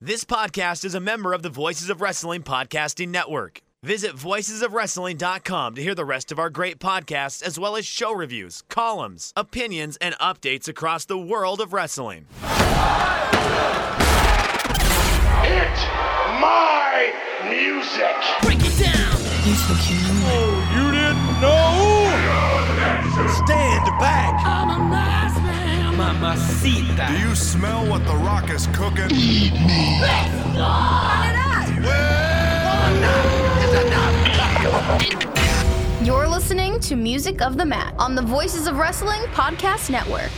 This podcast is a member of the Voices of Wrestling Podcasting Network. Visit voicesofwrestling.com to hear the rest of our great podcasts, as well as show reviews, columns, opinions, and updates across the world of wrestling. It's my music. Break it down. Oh, you didn't know? Stand back. I'm a man. Mamacita. Do you smell what The Rock is cooking? Feed me. You're listening to Music of the Mat on the Voices of Wrestling Podcast Network.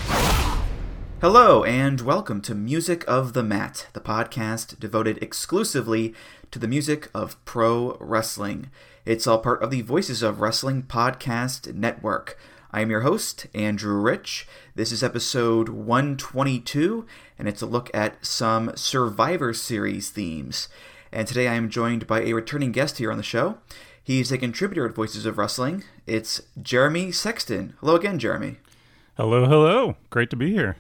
Hello, and welcome to Music of the Mat, the podcast devoted exclusively to the music of pro wrestling. It's all part of the Voices of Wrestling Podcast Network. I am your host, Andrew Rich. This is episode 122, and it's a look at some Survivor Series themes. And today I am joined by a returning guest here on the show. He's a contributor at Voices of Wrestling. It's Jeremy Sexton. Hello again, Jeremy. Hello, hello. Great to be here.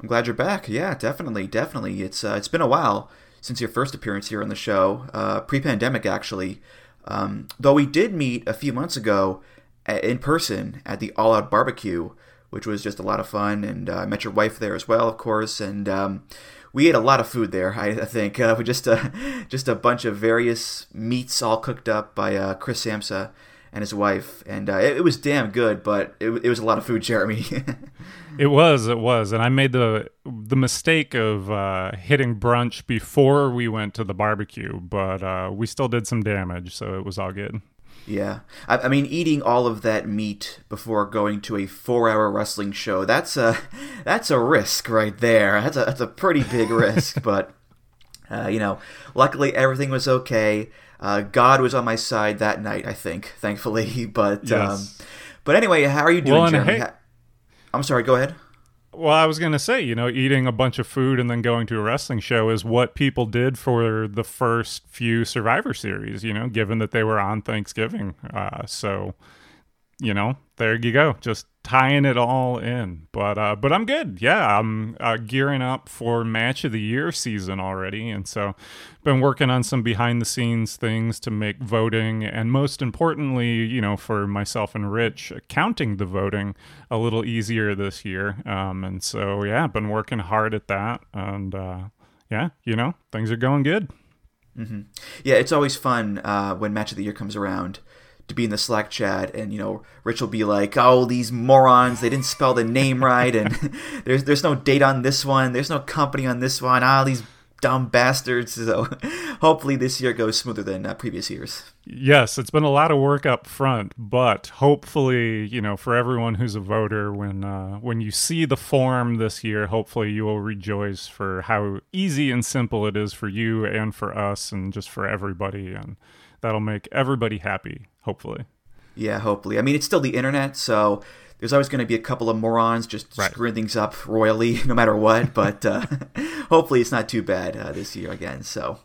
I'm glad you're back. Yeah, definitely, definitely. It's uh, it's been a while since your first appearance here on the show, uh, pre-pandemic actually. Um, though we did meet a few months ago in person at the All Out Barbecue, which was just a lot of fun, and uh, I met your wife there as well, of course, and um, we ate a lot of food there. I, I think uh, just uh, just a bunch of various meats all cooked up by uh, Chris Samsa and his wife, and uh, it, it was damn good. But it, it was a lot of food, Jeremy. It was, it was, and I made the the mistake of uh, hitting brunch before we went to the barbecue, but uh, we still did some damage, so it was all good. Yeah, I, I mean, eating all of that meat before going to a four-hour wrestling show—that's a that's a risk right there. That's a that's a pretty big risk, but uh, you know, luckily everything was okay. Uh, God was on my side that night, I think, thankfully. But Yes. um, but anyway, how are you doing, Well, Jeremy? hey- I'm sorry. Go ahead. Well, I was gonna say, you know, eating a bunch of food and then going to a wrestling show is what people did for the first few Survivor Series. You know, given that they were on Thanksgiving, uh, so you know, there you go, just tying it all in. But uh, but I'm good. Yeah, I'm uh, gearing up for Match of the Year season already, and so been working on some behind the scenes things to make voting, and most importantly, you know, for myself and Rich, counting the voting a little easier this year. Um, and so yeah, been working hard at that, and uh, yeah, you know, things are going good. Yeah, it's always fun uh, when match of the year comes around to be in the Slack chat, and you know, Rich will be like, "Oh, these morons! They didn't spell the name right, and there's there's no date on this one. There's no company on this one. Ah, these dumb bastards." So, hopefully, this year goes smoother than uh, previous years. Yes, it's been a lot of work up front, but hopefully, you know, for everyone who's a voter, when uh, when you see the form this year, hopefully you will rejoice for how easy and simple it is for you and for us, and just for everybody, and that'll make everybody happy. Hopefully, Yeah, hopefully. I mean, it's still the internet, so there's always going to be a couple of morons just Right. screwing things up royally, no matter what. But uh, hopefully, it's not too bad uh, this year again. So,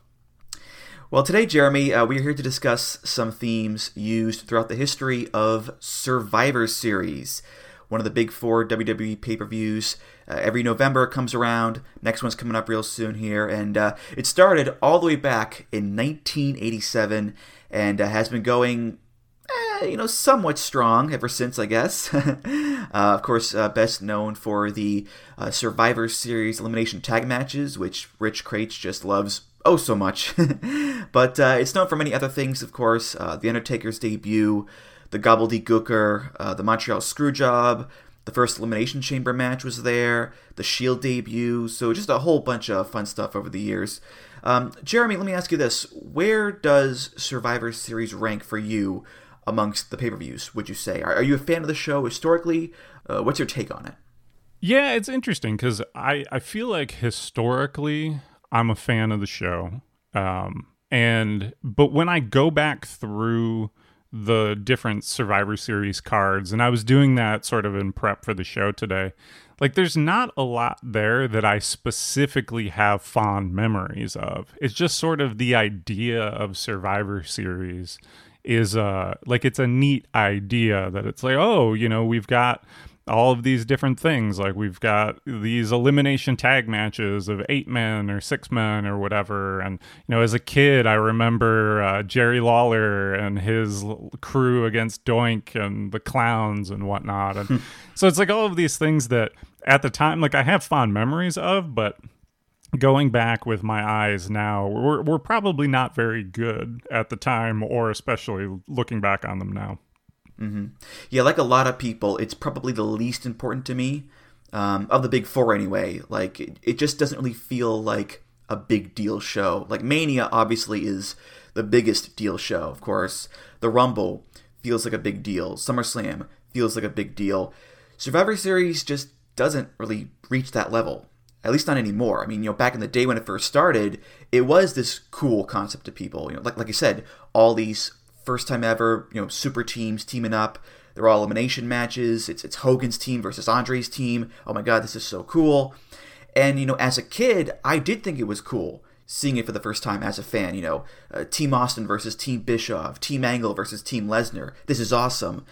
well, today, Jeremy, uh, we're here to discuss some themes used throughout the history of Survivor Series, one of the big four WWE pay per views. Uh, every November comes around. Next one's coming up real soon here. And uh, it started all the way back in 1987 and uh, has been going you know, somewhat strong ever since, I guess. uh, of course, uh, best known for the uh, Survivor Series elimination tag matches, which Rich Kraetsch just loves oh so much. but uh, it's known for many other things, of course. Uh, the Undertaker's debut, the Gobbledygooker, uh, the Montreal Screwjob. The first Elimination Chamber match was there, the Shield debut, so just a whole bunch of fun stuff over the years. Um, Jeremy, let me ask you this: Where does Survivor Series rank for you amongst the pay-per-views? Would you say? Are, are you a fan of the show historically? Uh, what's your take on it? yeah, it's interesting because I I feel like historically I'm a fan of the show, um, and but when I go back through the different Survivor Series cards, and I was doing that sort of in prep for the show today. Like, there's not a lot there that I specifically have fond memories of. It's just sort of the idea of Survivor Series is uh like it's a neat idea that it's like oh you know we've got all of these different things. Like we've got these elimination tag matches of eight men or six men or whatever. And you know, as a kid, I remember uh, Jerry Lawler and his crew against Doink and the clowns and whatnot. And so it's like all of these things that at the time, like I have fond memories of, but going back with my eyes now, we're, we're probably not very good at the time, or especially looking back on them now. Mm-hmm. Yeah, like a lot of people, it's probably the least important to me um, of the big four anyway. Like, it, it just doesn't really feel like a big deal show. Like, Mania obviously is the biggest deal show, of course. The Rumble feels like a big deal. SummerSlam feels like a big deal. Survivor Series just doesn't really reach that level. At least not anymore. I mean, you know, back in the day when it first started, it was this cool concept to people. You know, like like I said, all these first time ever, you know, super teams teaming up. They're all elimination matches. It's it's Hogan's team versus Andre's team. Oh my god, this is so cool. And you know, as a kid, I did think it was cool seeing it for the first time as a fan. You know, uh, Team Austin versus Team Bischoff, Team Angle versus Team Lesnar. This is awesome.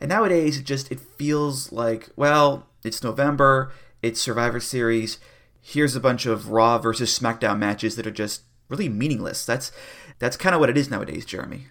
And nowadays, it just it feels like well, it's November, it's Survivor Series. Here's a bunch of Raw versus SmackDown matches that are just really meaningless. That's that's kind of what it is nowadays, Jeremy.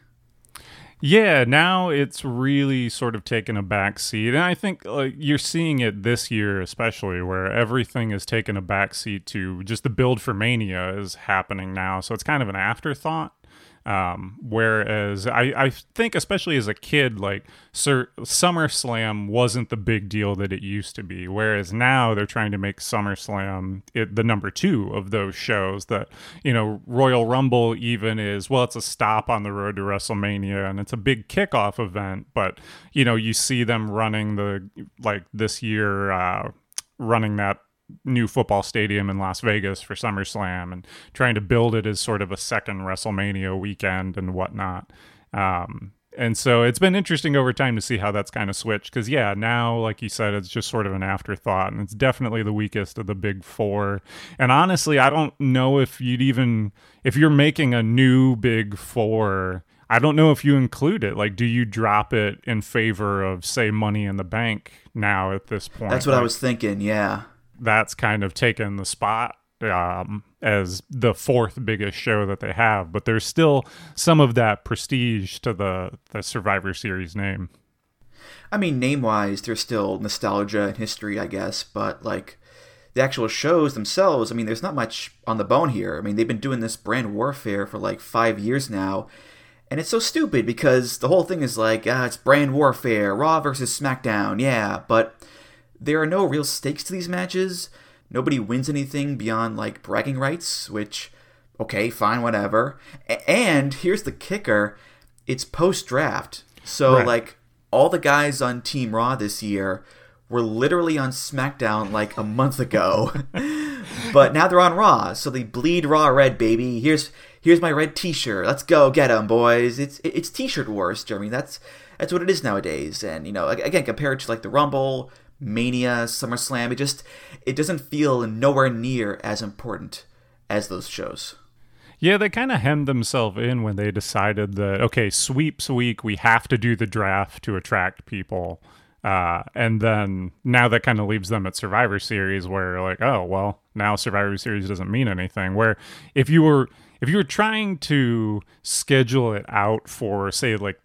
Yeah, now it's really sort of taken a back seat. And I think like, you're seeing it this year, especially, where everything is taken a back seat to just the build for Mania is happening now. So it's kind of an afterthought. Um, whereas I, I think, especially as a kid, like Sir, SummerSlam wasn't the big deal that it used to be. Whereas now they're trying to make SummerSlam it, the number two of those shows. That you know, Royal Rumble even is well, it's a stop on the road to WrestleMania, and it's a big kickoff event. But you know, you see them running the like this year, uh, running that new football stadium in Las Vegas for SummerSlam and trying to build it as sort of a second WrestleMania weekend and whatnot. Um, and so it's been interesting over time to see how that's kind of switched because yeah now like you said it's just sort of an afterthought and it's definitely the weakest of the big four. And honestly i don't know if you'd even if you're making a new big four i don't know if you include it. Like do you drop it in favor of say money in the bank now at this point? That's what like, i was thinking yeah that's kind of taken the spot um, as the fourth biggest show that they have, but there's still some of that prestige to the, the Survivor Series name. I mean, name wise, there's still nostalgia and history, I guess, but like the actual shows themselves, I mean, there's not much on the bone here. I mean, they've been doing this brand warfare for like five years now, and it's so stupid because the whole thing is like, ah, it's brand warfare, Raw versus SmackDown, yeah, but there are no real stakes to these matches. Nobody wins anything beyond like bragging rights, which, okay, fine, whatever. And here's the kicker it's post draft. So, right. like, all the guys on Team Raw this year were literally on SmackDown like a month ago. but now they're on Raw, so they bleed Raw red, baby. Here's here's my red T-shirt. Let's go get them, boys. It's it's T-shirt wars, Jeremy. That's that's what it is nowadays. And you know, again, compared to like the Rumble, Mania, SummerSlam. It just it doesn't feel nowhere near as important as those shows. Yeah, they kind of hemmed themselves in when they decided that okay, sweeps week we have to do the draft to attract people. Uh, and then now that kind of leaves them at Survivor Series, where like, oh well, now Survivor Series doesn't mean anything. Where if you were if you were trying to schedule it out for say like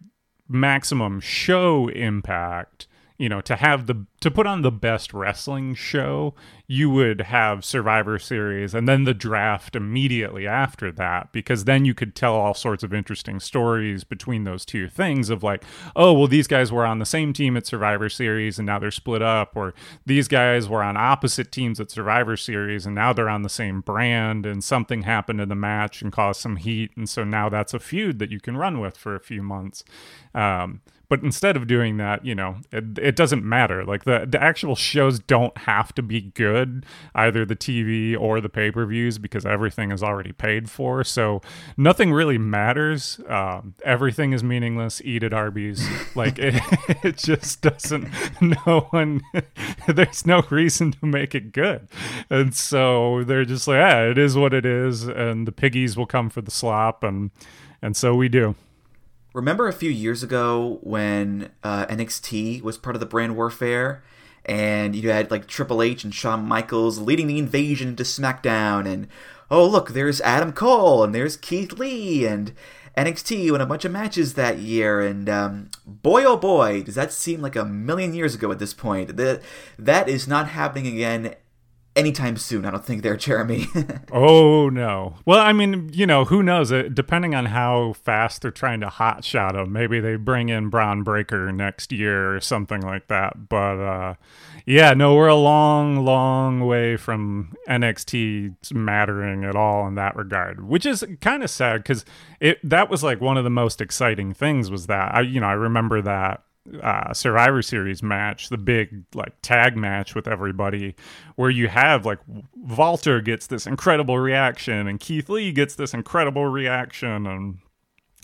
maximum show impact, you know, to have the to put on the best wrestling show, you would have Survivor Series and then the draft immediately after that because then you could tell all sorts of interesting stories between those two things of like, oh, well these guys were on the same team at Survivor Series and now they're split up or these guys were on opposite teams at Survivor Series and now they're on the same brand and something happened in the match and caused some heat and so now that's a feud that you can run with for a few months. Um, but instead of doing that, you know, it, it doesn't matter. Like the, the actual shows don't have to be good, either the TV or the pay per views, because everything is already paid for. So nothing really matters. Um, everything is meaningless. Eat at Arby's. like it, it just doesn't, no one, there's no reason to make it good. And so they're just like, yeah, it is what it is. And the piggies will come for the slop. And, and so we do. Remember a few years ago when uh, NXT was part of the brand warfare, and you had like Triple H and Shawn Michaels leading the invasion into SmackDown, and oh look, there's Adam Cole and there's Keith Lee and NXT won a bunch of matches that year, and um, boy oh boy, does that seem like a million years ago at this point. That that is not happening again anytime soon. I don't think there, Jeremy. oh no. Well, I mean, you know, who knows? It depending on how fast they're trying to hot shot him. Maybe they bring in Bron Breakker next year or something like that. But uh, yeah, no, we're a long, long way from NXT mattering at all in that regard, which is kind of sad because it that was like one of the most exciting things was that I, you know, I remember that uh, Survivor Series match, the big like tag match with everybody, where you have like Walter gets this incredible reaction and Keith Lee gets this incredible reaction, and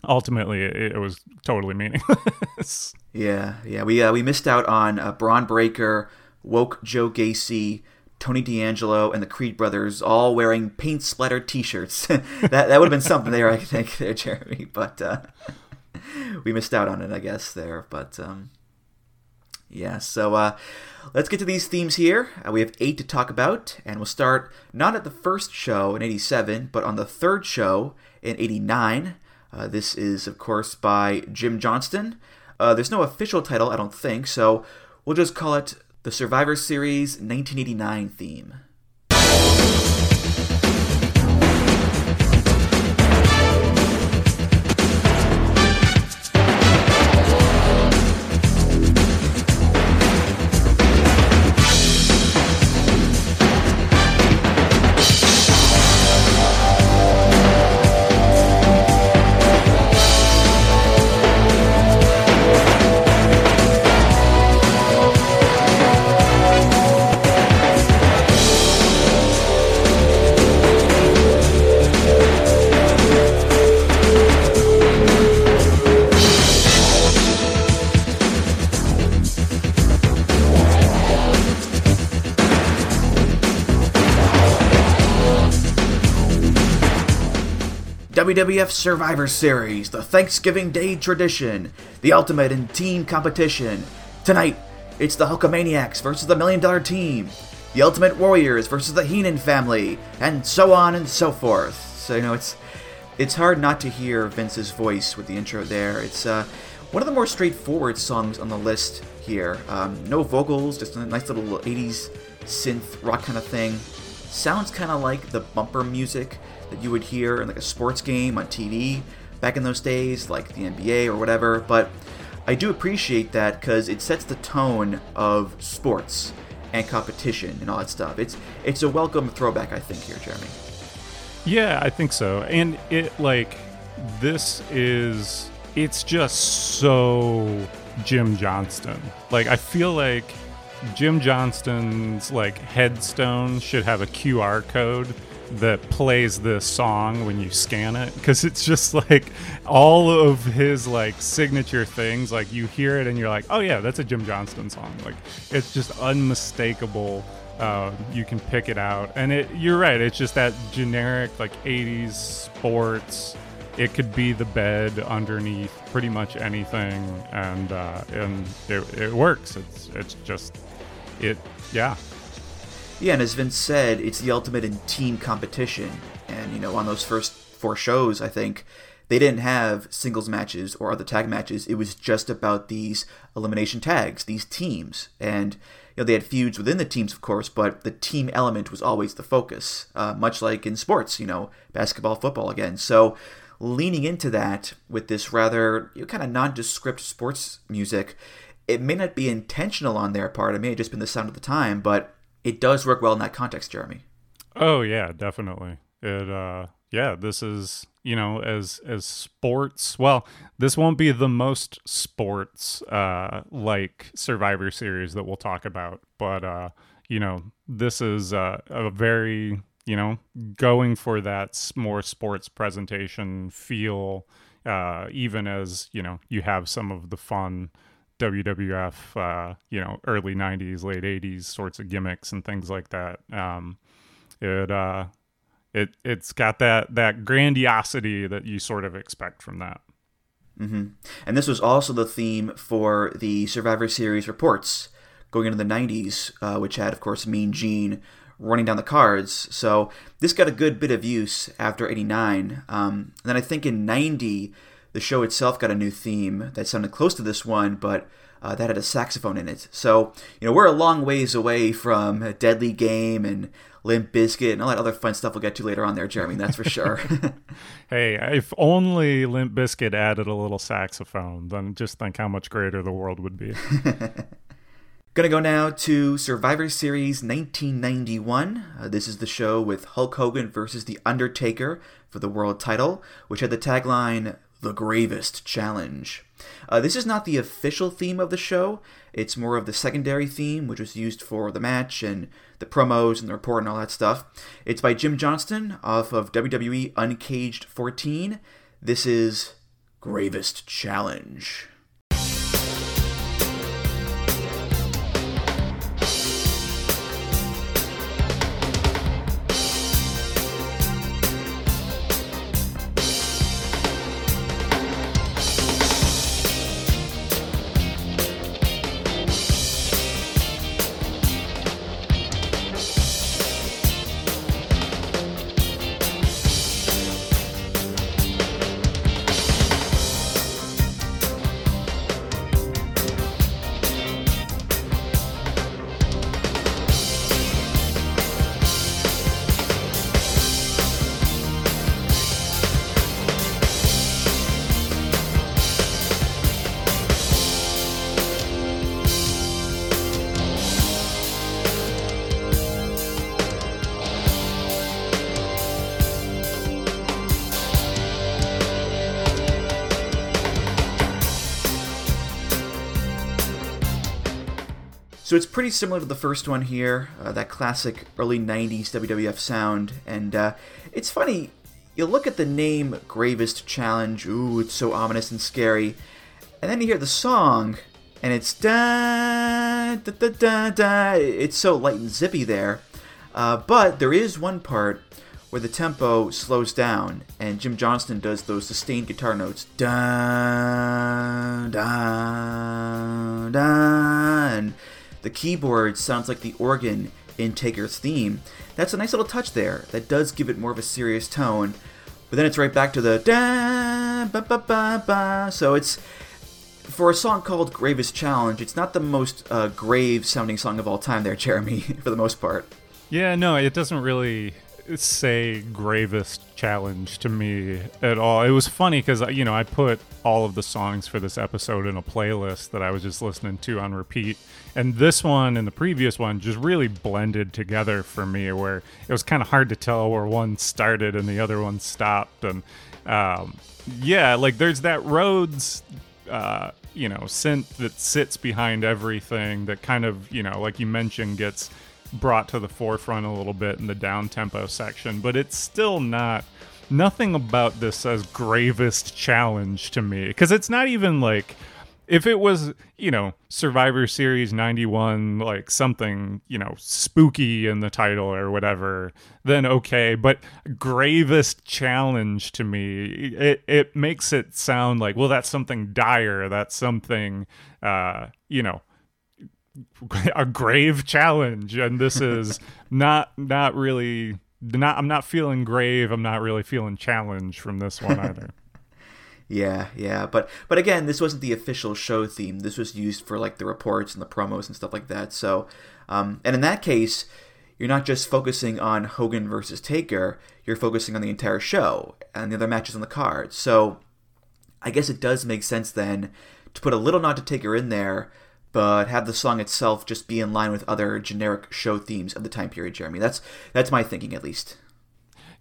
ultimately it, it was totally meaningless. yeah, yeah, we uh, we missed out on uh, Bron Breakker, woke Joe Gacy. Tony D'Angelo and the Creed brothers all wearing paint splattered T-shirts. that that would have been something there, I think, there, Jeremy. But uh, we missed out on it, I guess, there. But um, yeah, so uh, let's get to these themes here. Uh, we have eight to talk about, and we'll start not at the first show in 87, but on the third show in 89. Uh, this is, of course, by Jim Johnston. Uh, there's no official title, I don't think, so we'll just call it the Survivor Series 1989 theme. WWF Survivor Series, the Thanksgiving Day tradition, the ultimate in team competition. Tonight, it's the Hulkamaniacs versus the Million Dollar Team, the Ultimate Warriors versus the Heenan family, and so on and so forth. So you know, it's it's hard not to hear Vince's voice with the intro there. It's uh, one of the more straightforward songs on the list here. Um, no vocals, just a nice little 80s synth rock kind of thing. Sounds kind of like the bumper music that you would hear in like a sports game on TV back in those days, like the NBA or whatever. But I do appreciate that because it sets the tone of sports and competition and all that stuff. It's it's a welcome throwback, I think, here, Jeremy. Yeah, I think so. And it like this is it's just so Jim Johnston. Like I feel like Jim Johnston's like headstone should have a QR code that plays the song when you scan it because it's just like all of his like signature things like you hear it and you're like oh yeah that's a jim johnston song. Like it's just unmistakable uh, you can pick it out. And it you're right it's just that generic like 80s sports. It could be the bed underneath pretty much anything and uh, and it, it works. It's it's just it yeah yeah, and as Vince said, it's the ultimate in team competition. And, you know, on those first four shows, I think, they didn't have singles matches or other tag matches. It was just about these elimination tags, these teams. And, you know, they had feuds within the teams, of course, but the team element was always the focus, uh, much like in sports, you know, basketball, football again. So, leaning into that with this rather you know, kind of nondescript sports music, it may not be intentional on their part. It may have just been the sound of the time, but it does work well in that context, Jeremy. Oh yeah, definitely. It uh yeah, this is you know as as sports. Well, this won't be the most sports uh like Survivor series that we'll talk about, but uh you know this is uh, a very you know going for that more sports presentation feel. Uh, even as you know you have some of the fun WWF, uh, you know, early '90s, late '80s sorts of gimmicks and things like that. Um, it uh, it it's got that that grandiosity that you sort of expect from that. Mm-hmm. And this was also the theme for the Survivor Series reports going into the 90s, uh, which had, of course, Mean Gene running down the cards. So this got a good bit of use after 89. Um, then I think in 90, the show itself got a new theme that sounded close to this one, but uh, that had a saxophone in it. So, you know, we're a long ways away from Deadly Game and Limp Bizkit and all that other fun stuff we'll get to later on there, Jeremy, that's for sure. hey, if only Limp Bizkit added a little saxophone, then just think how much greater the world would be. Gonna go now to Survivor Series 1991. Uh, this is the show with Hulk Hogan versus The Undertaker for the world title, which had the tagline, The Gravest Challenge. Uh, this is not the official theme of the show, it's more of the secondary theme, which was used for the match and the promos and the report and all that stuff. It's by Jim Johnston off of WWE Uncaged 14. This is Gravest Challenge. So it's pretty similar to the first one here, uh, that classic early 90s WWF sound. And uh, it's funny, you look at the name Gravest Challenge, ooh, it's so ominous and scary. And then you hear the song, and it's da da da da da. It's so light and zippy there. Uh, but there is one part where the tempo slows down, and Jim Johnston does those sustained guitar notes, da da da, the keyboard sounds like the organ in Taker's theme. That's a nice little touch there. That does give it more of a serious tone. But then it's right back to the da ba ba ba ba. So it's for a song called Gravest Challenge. It's not the most uh, grave sounding song of all time, there, Jeremy, for the most part. Yeah, no, it doesn't really say gravest challenge to me at all. It was funny because you know I put all of the songs for this episode in a playlist that I was just listening to on repeat, and this one and the previous one just really blended together for me, where it was kind of hard to tell where one started and the other one stopped, and um, yeah, like there's that Rhodes. Uh, you know, synth that sits behind everything that kind of, you know, like you mentioned, gets brought to the forefront a little bit in the down tempo section, but it's still not. Nothing about this says gravest challenge to me because it's not even like if it was you know survivor series 91 like something you know spooky in the title or whatever then okay but gravest challenge to me it it makes it sound like well that's something dire that's something uh you know a grave challenge and this is not not really not I'm not feeling grave I'm not really feeling challenge from this one either. Yeah yeah but but again this wasn't the official show theme. This was used for like the reports and the promos and stuff like that so um and in that case you're not just focusing on Hogan versus Taker you're focusing on the entire show and the other matches on the card. So I guess it does make sense then to put a little nod to Taker in there but have the song itself just be in line with other generic show themes of the time period, Jeremy. That's that's my thinking at least.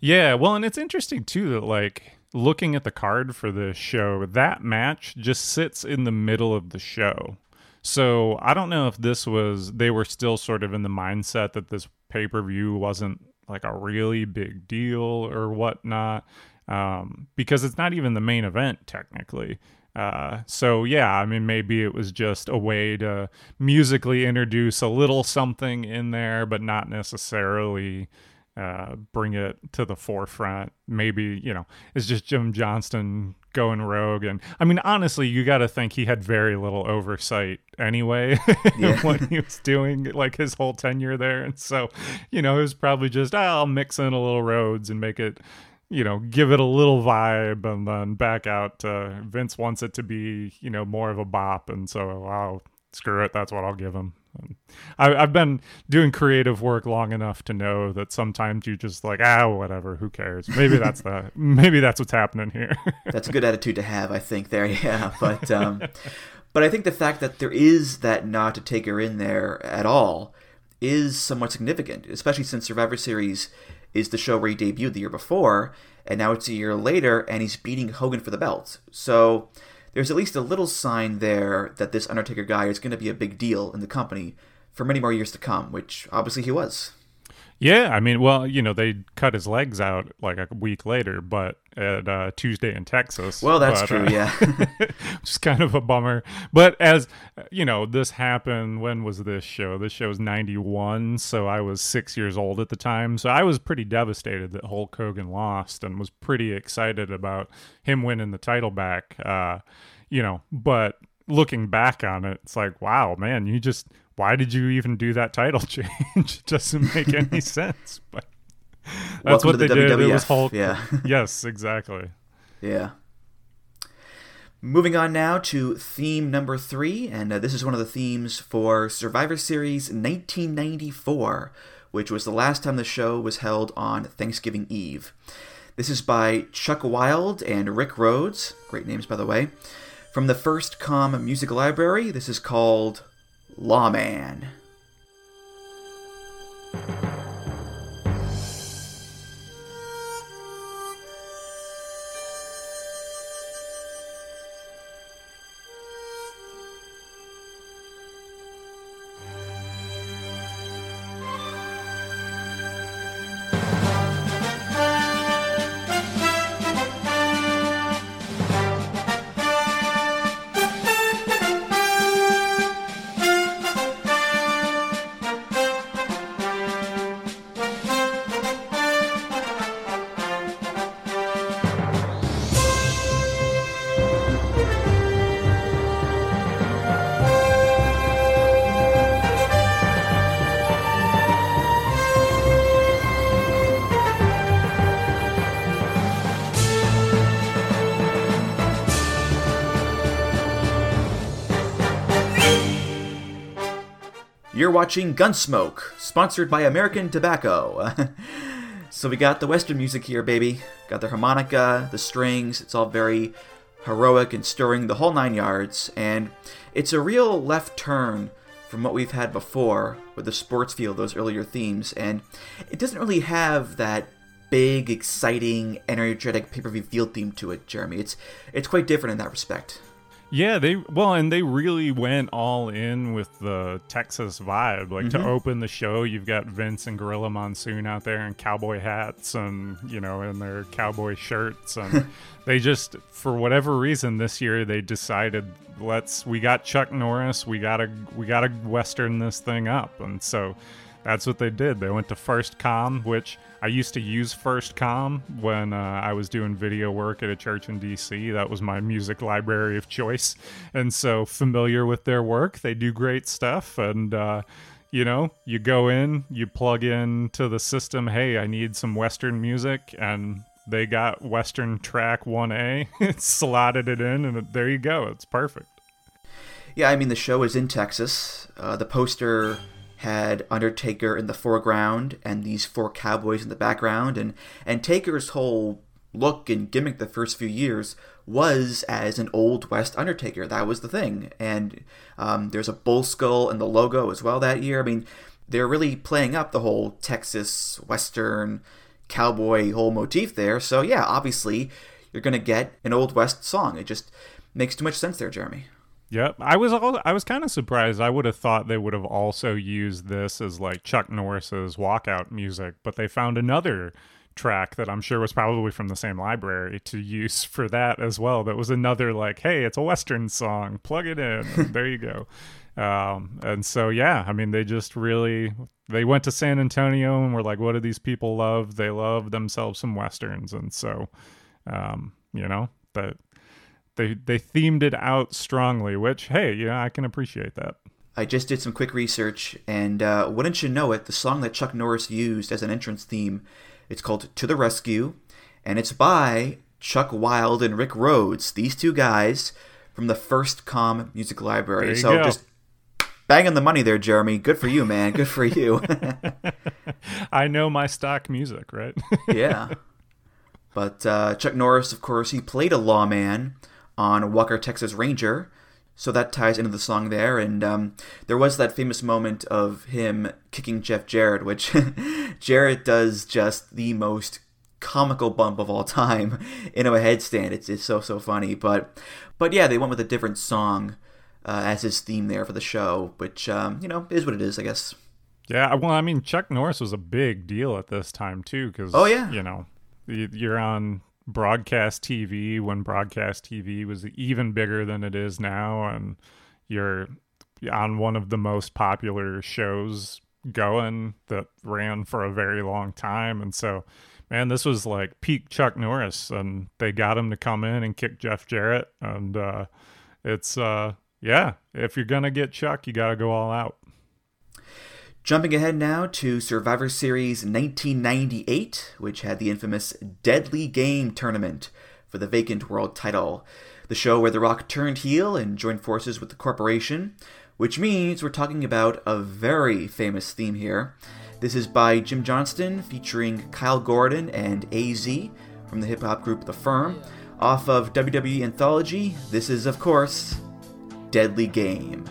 Yeah, well, and it's interesting too that like looking at the card for this show, that match just sits in the middle of the show. So I don't know if this was they were still sort of in the mindset that this pay per view wasn't like a really big deal or whatnot, um, because it's not even the main event technically. Uh, so yeah, I mean, maybe it was just a way to musically introduce a little something in there, but not necessarily, uh, bring it to the forefront. Maybe, you know, it's just Jim Johnston going rogue. And I mean, honestly, you got to think he had very little oversight anyway Yeah. what he was doing, like his whole tenure there. And so, you know, it was probably just, "Ah, I'll mix in a little Rhodes and make it, you know, give it a little vibe and then back out. Uh, Vince wants it to be, you know, more of a bop. And so, wow, screw it. That's what I'll give him. And I, I've been doing creative work long enough to know that sometimes you just like ah whatever who cares maybe that's the maybe that's what's happening here That's a good attitude to have, I think. There, yeah, but um, but I think the fact that there is that nod to Taker in there at all is somewhat significant, especially since Survivor Series is the show where he debuted the year before, and now it's a year later, and he's beating Hogan for the belt. So there's at least a little sign there that this Undertaker guy is going to be a big deal in the company for many more years to come, which obviously he was. Yeah i mean well you know they cut his legs out like a week later but at uh, tuesday in texas Well, that's But, true, uh, yeah. just kind of a bummer. But as you know, this happened. When was this show? This show was '91, so I was six years old at the time. So I was pretty devastated that Hulk Hogan lost, and was pretty excited about him winning the title back. Uh, you know, but looking back on it, it's like, wow, man, you just why did you even do that title change? it doesn't make any sense. But that's Welcome what they the did. It was Hulk. yeah. yes, exactly. Yeah. Moving on now to theme number three, and uh, this is one of the themes for Survivor Series 1994, which was the last time the show was held on Thanksgiving Eve. This is by Chuck Wild and Rick Rhodes, great names by the way. From the First Com Music Library, this is called Lawman. Watching Gunsmoke, sponsored by American Tobacco. so we got the Western music here, baby. Got the harmonica, the strings. It's all very heroic and stirring, the whole nine yards. And it's a real left turn from what we've had before with the sports field, those earlier themes. And it doesn't really have that big, exciting, energetic pay-per-view field theme to it, Jeremy. It's it's quite different in that respect. Yeah, they well, and they really went all in with the Texas vibe. Like to mm-hmm. open the show, you've got Vince and Gorilla Monsoon out there in cowboy hats and you know in their cowboy shirts, and they just for whatever reason this year they decided let's we got Chuck Norris, we gotta we gotta western this thing up, and so that's what they did. They went to First Com, which I used to use First Com when uh, I was doing video work at a church in DC. That was my music library of choice. And so familiar with their work. They do great stuff. And, uh, you know, you go in, you plug in to the system, hey, I need some Western music. And they got Western track 1A, it slotted it in, and there you go. It's perfect. Yeah, I mean, the show is in Texas. Uh, the poster had Undertaker in the foreground and these four cowboys in the background, and and Taker's whole look and gimmick the first few years was as an old west Undertaker. That was the thing, and um, there's a bull skull in the logo as well that year. I mean, they're really playing up the whole Texas western cowboy whole motif there. So yeah, obviously you're gonna get an old west song. It just makes too much sense there, Jeremy. Yep, I was all, I was kind of surprised. I would have thought they would have also used this as like Chuck Norris's walkout music, but they found another track that I'm sure was probably from the same library to use for that as well. That was another like, hey, it's a Western song, plug it in. there you go. Um, and so yeah, I mean, they just really they went to San Antonio and were like, what do these people love? They love themselves some westerns, and so um, you know that they they themed it out strongly. Which hey, yeah, I can appreciate that. I just did some quick research, and uh, wouldn't you know it, the song that Chuck Norris used as an entrance theme, it's called "To the Rescue," and it's by Chuck Wild and Rick Rhodes, these two guys from the First Com Music Library. You so go. just banging the money there, Jeremy. Good for you, man. Good for you. I know my stock music, right? yeah. But uh, Chuck Norris, of course, he played a lawman on Walker Texas Ranger, so that ties into the song there. And um, there was that famous moment of him kicking Jeff Jarrett, which Jarrett does just the most comical bump of all time into a headstand. It's, it's so so funny. But but yeah, they went with a different song uh, as his theme there for the show, which um, you know is what it is, I guess. Yeah, well, I mean, Chuck Norris was a big deal at this time too, because Oh, yeah. you know, you're on broadcast TV when broadcast TV was even bigger than it is now, and you're on one of the most popular shows going that ran for a very long time, and so. Man, this was like peak Chuck Norris, and they got him to come in and kick Jeff Jarrett, and uh, it's uh, yeah. If you're gonna get Chuck, you got to go all out. Jumping ahead now to Survivor Series 1998, which had the infamous Deadly Game tournament for the vacant world title. The show where The Rock turned heel and joined forces with the corporation, which means we're talking about a very famous theme here. This is by Jim Johnston featuring Kyle Gordon and AZ from the hip hop group The Firm. Off of WWE Anthology, this is, of course, Deadly Game.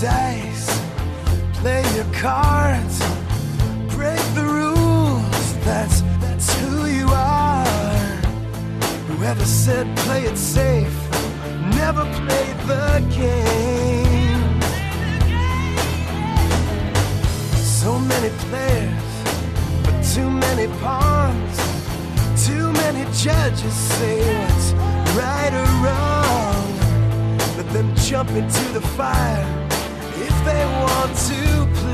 Dice, play your cards, break the rules. That's that's who you are. Whoever said play it safe never played the game. So many players, but too many pawns. Too many judges say what's right or wrong. Let them jump into the fire they want to play.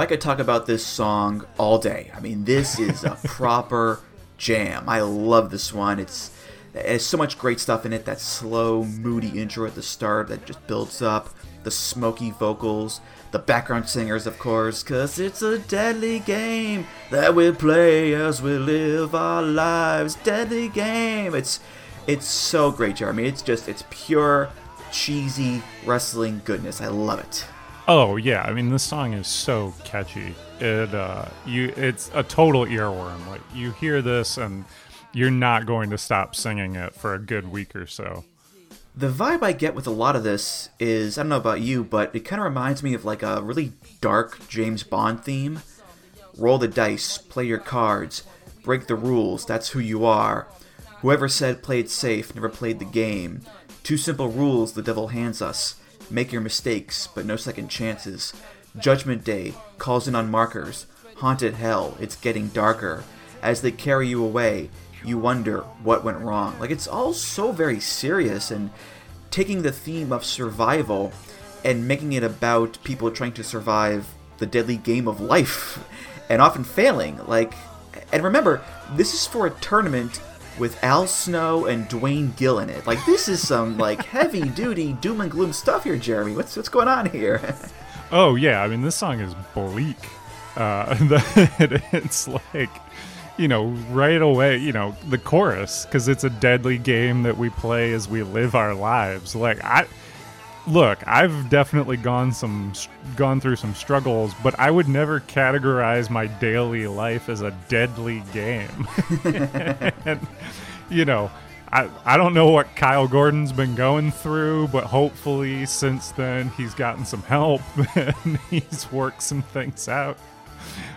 I could talk about this song all day. I mean, this is a proper jam. I love this one. It's it has so much great stuff in it. That slow, moody intro at the start that just builds up. The smoky vocals, the background singers, of course, cause it's a deadly game that we play as we live our lives. Deadly game. It's it's so great, Jeremy. It's just it's pure cheesy wrestling goodness. I love it. Oh yeah, I mean this song is so catchy. It uh you it's a total earworm. Like you hear this and you're not going to stop singing it for a good week or so. The vibe I get with a lot of this is I don't know about you, but it kind of reminds me of like a really dark James Bond theme. Roll the dice, play your cards, break the rules, that's who you are. Whoever said play it safe never played the game. Two simple rules the devil hands us. Make your mistakes, but no second chances. Judgment Day calls in on markers. Haunted hell, it's getting darker. As they carry you away, you wonder what went wrong. Like it's all so very serious and taking the theme of survival and making it about people trying to survive the deadly game of life and often failing. Like and remember, this is for a tournament with Al Snow and Duane Gill in it. Like this is some like heavy duty doom and gloom stuff here, Jeremy. What's what's going on here? Oh yeah, I mean this song is bleak. Uh, the, it's like you know right away you know the chorus because it's a deadly game that we play as we live our lives. Like I, look, I've definitely gone some gone through some struggles, but I would never categorize my daily life as a deadly game. and, you know, I, I don't know what Kyle Gordon's been going through, but hopefully since then he's gotten some help and he's worked some things out.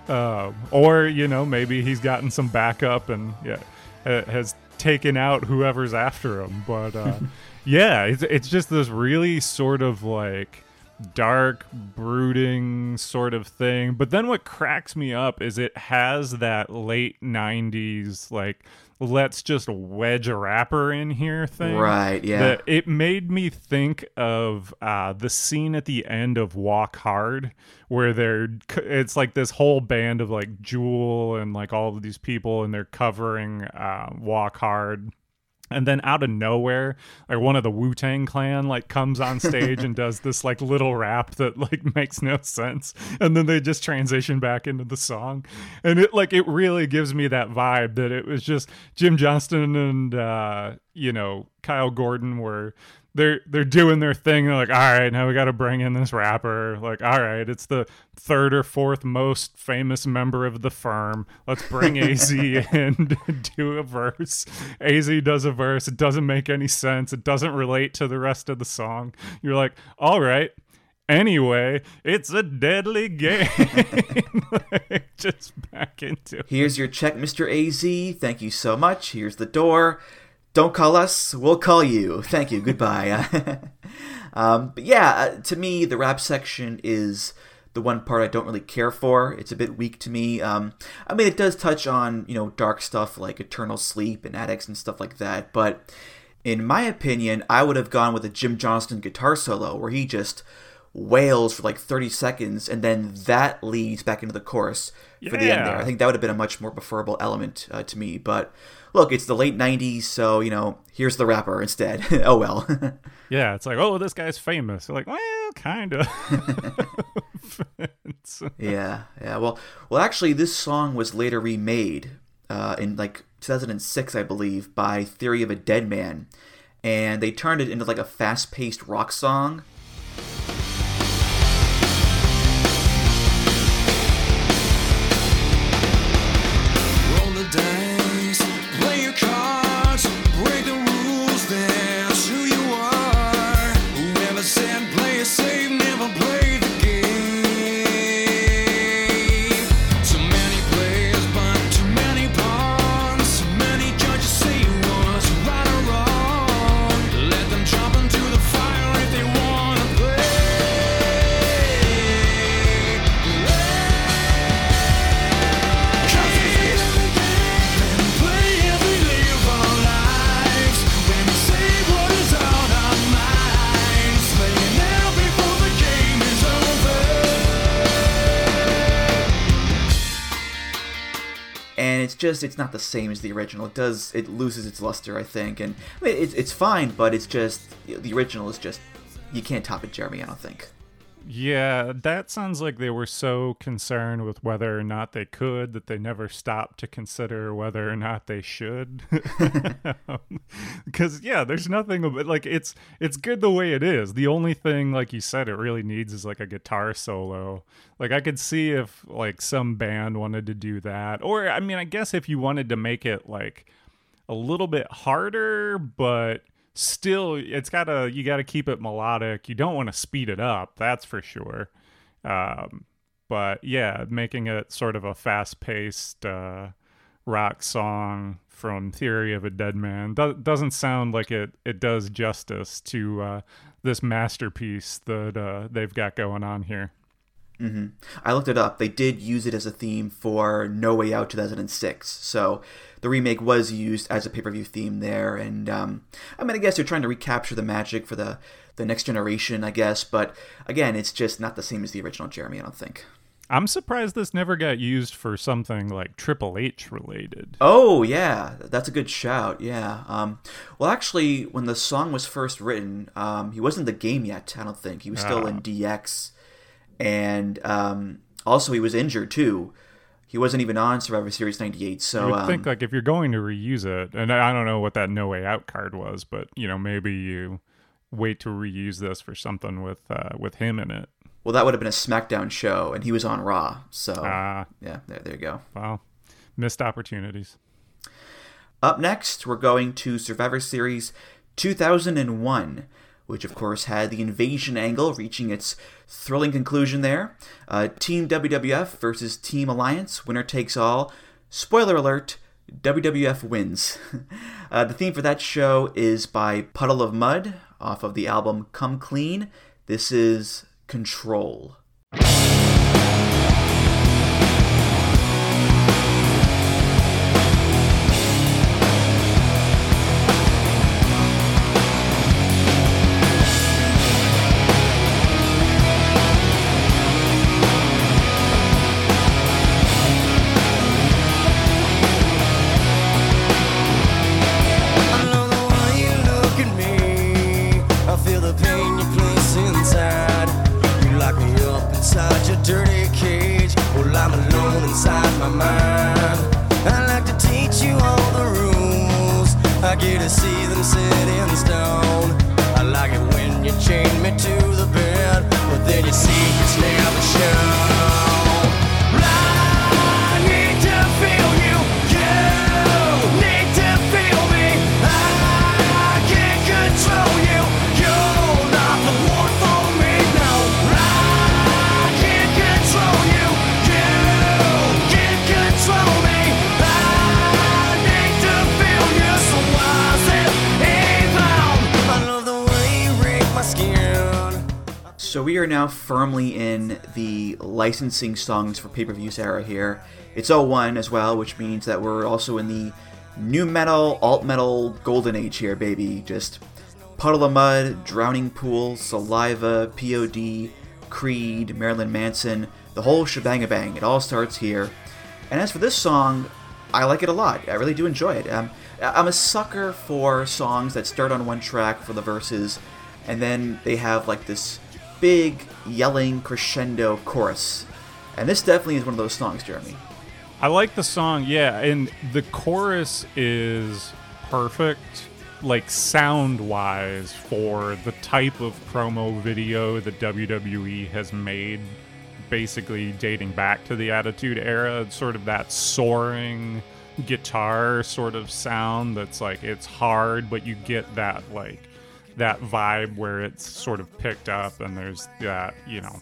Uh, or, you know, maybe he's gotten some backup and yeah, has taken out whoever's after him. But uh, yeah, it's, it's just this really sort of like dark, brooding sort of thing. But then what cracks me up is it has that late 90s, like, let's just wedge a rapper in here thing. Right, yeah. It made me think of uh, the scene at the end of Walk Hard, where they're, it's like this whole band of like Jewel and like all of these people, and they're covering uh, Walk Hard and then out of nowhere like one of the wu-tang clan like comes on stage and does this like little rap that like makes no sense. And then they just transition back into the song. And it like it really gives me that vibe that it was just jim johnston and uh you know kyle gordon were they're they're doing their thing. They're like, all right, now we got to bring in this rapper. Like, all right, it's the third or fourth most famous member of the firm. Let's bring Az in to do a verse. Az does a verse. It doesn't make any sense. It doesn't relate to the rest of the song. You're like, all right. Anyway, it's a deadly game. Just back into it. Here's your check, Mr. AZ. Thank you so much. Here's the door don't call us, we'll call you. Thank you, goodbye. um, but yeah, uh, to me, the rap section is the one part I don't really care for. It's a bit weak to me. Um, I mean, it does touch on, you know, dark stuff like eternal sleep and addicts and stuff like that, but in my opinion, I would have gone with a Jim Johnston guitar solo where he just wails for like 30 seconds and then that leads back into the chorus for the end there. I think that would have been a much more preferable element uh, to me, but look, it's the late '90s, so you know, here's the rapper instead. oh well. yeah, it's like, oh, this guy's famous. You're like, well, kind of. yeah, yeah. Well, well, actually, this song was later remade uh, in like 2006, I believe, by Theory of a Dead Man. and they turned it into like a fast-paced rock song. Just it's not the same as the original. It does it loses its luster, I think, and I mean, it's it's fine, but it's just the original is just you can't top it, Jeremy. I don't think. Yeah, that sounds like they were so concerned with whether or not they could that they never stopped to consider whether or not they should. Because yeah, there's nothing about like it's it's good the way it is. The only thing, like you said, it really needs is like a guitar solo. Like I could see if like some band wanted to do that, or I mean, I guess if you wanted to make it like a little bit harder, but still it's gotta you gotta keep it melodic. You don't want to speed it up that's for sure. Um, but yeah making it sort of a fast-paced uh, rock song from theory of a deadman do- doesn't sound like it it does justice to uh, this masterpiece that uh, they've got going on here Mm-hmm. I looked it up. They did use it as a theme for No Way Out 2006. So the remake was used as a pay per view theme there. And um, I mean, I guess they're trying to recapture the magic for the, the next generation, I guess. But again, it's just not the same as the original Jeremy, I don't think. I'm surprised this never got used for something like Triple H related. Oh yeah, that's a good shout. Yeah. Um, well, actually, when the song was first written, um, he wasn't the game yet. I don't think he was still in ah. DX and um, also he was injured too. He wasn't even on Survivor Series '98. So I would um, think like if you're going to reuse it, and I don't know what that No Way Out card was, but you know maybe you wait to reuse this for something with uh, with him in it. Well, that would have been a SmackDown show, and he was on Raw. So Ah. yeah, there, there you go. Wow, missed opportunities. Up next, we're going to Survivor Series 2001, which of course had the invasion angle reaching its thrilling conclusion there. Uh, Team WWF versus Team Alliance, winner takes all. Spoiler alert, WWF wins. uh, the theme for that show is by Puddle of Mudd off of the album Come Clean. This is Control. Now firmly in the licensing songs for pay-per-views era here. It's 01 as well, which means that we're also in the nu metal, alt metal golden age here, baby. Just Puddle of Mudd, Drowning Pool, Saliva, POD, Creed, Marilyn Manson, the whole shebang a bang. It all starts here. And as for this song, I like it a lot. I really do enjoy it. Um, I'm a sucker for songs that start on one track for the verses, and then they have like this big yelling crescendo chorus. And this definitely is one of those songs, Jeremy. I like the song, yeah, and the chorus is perfect, like sound wise, for the type of promo video that WWE has made, basically dating back to the Attitude Era. Sort of that soaring guitar sort of sound that's like it's hard, but you get that like that vibe where it's sort of picked up and there's that, you know,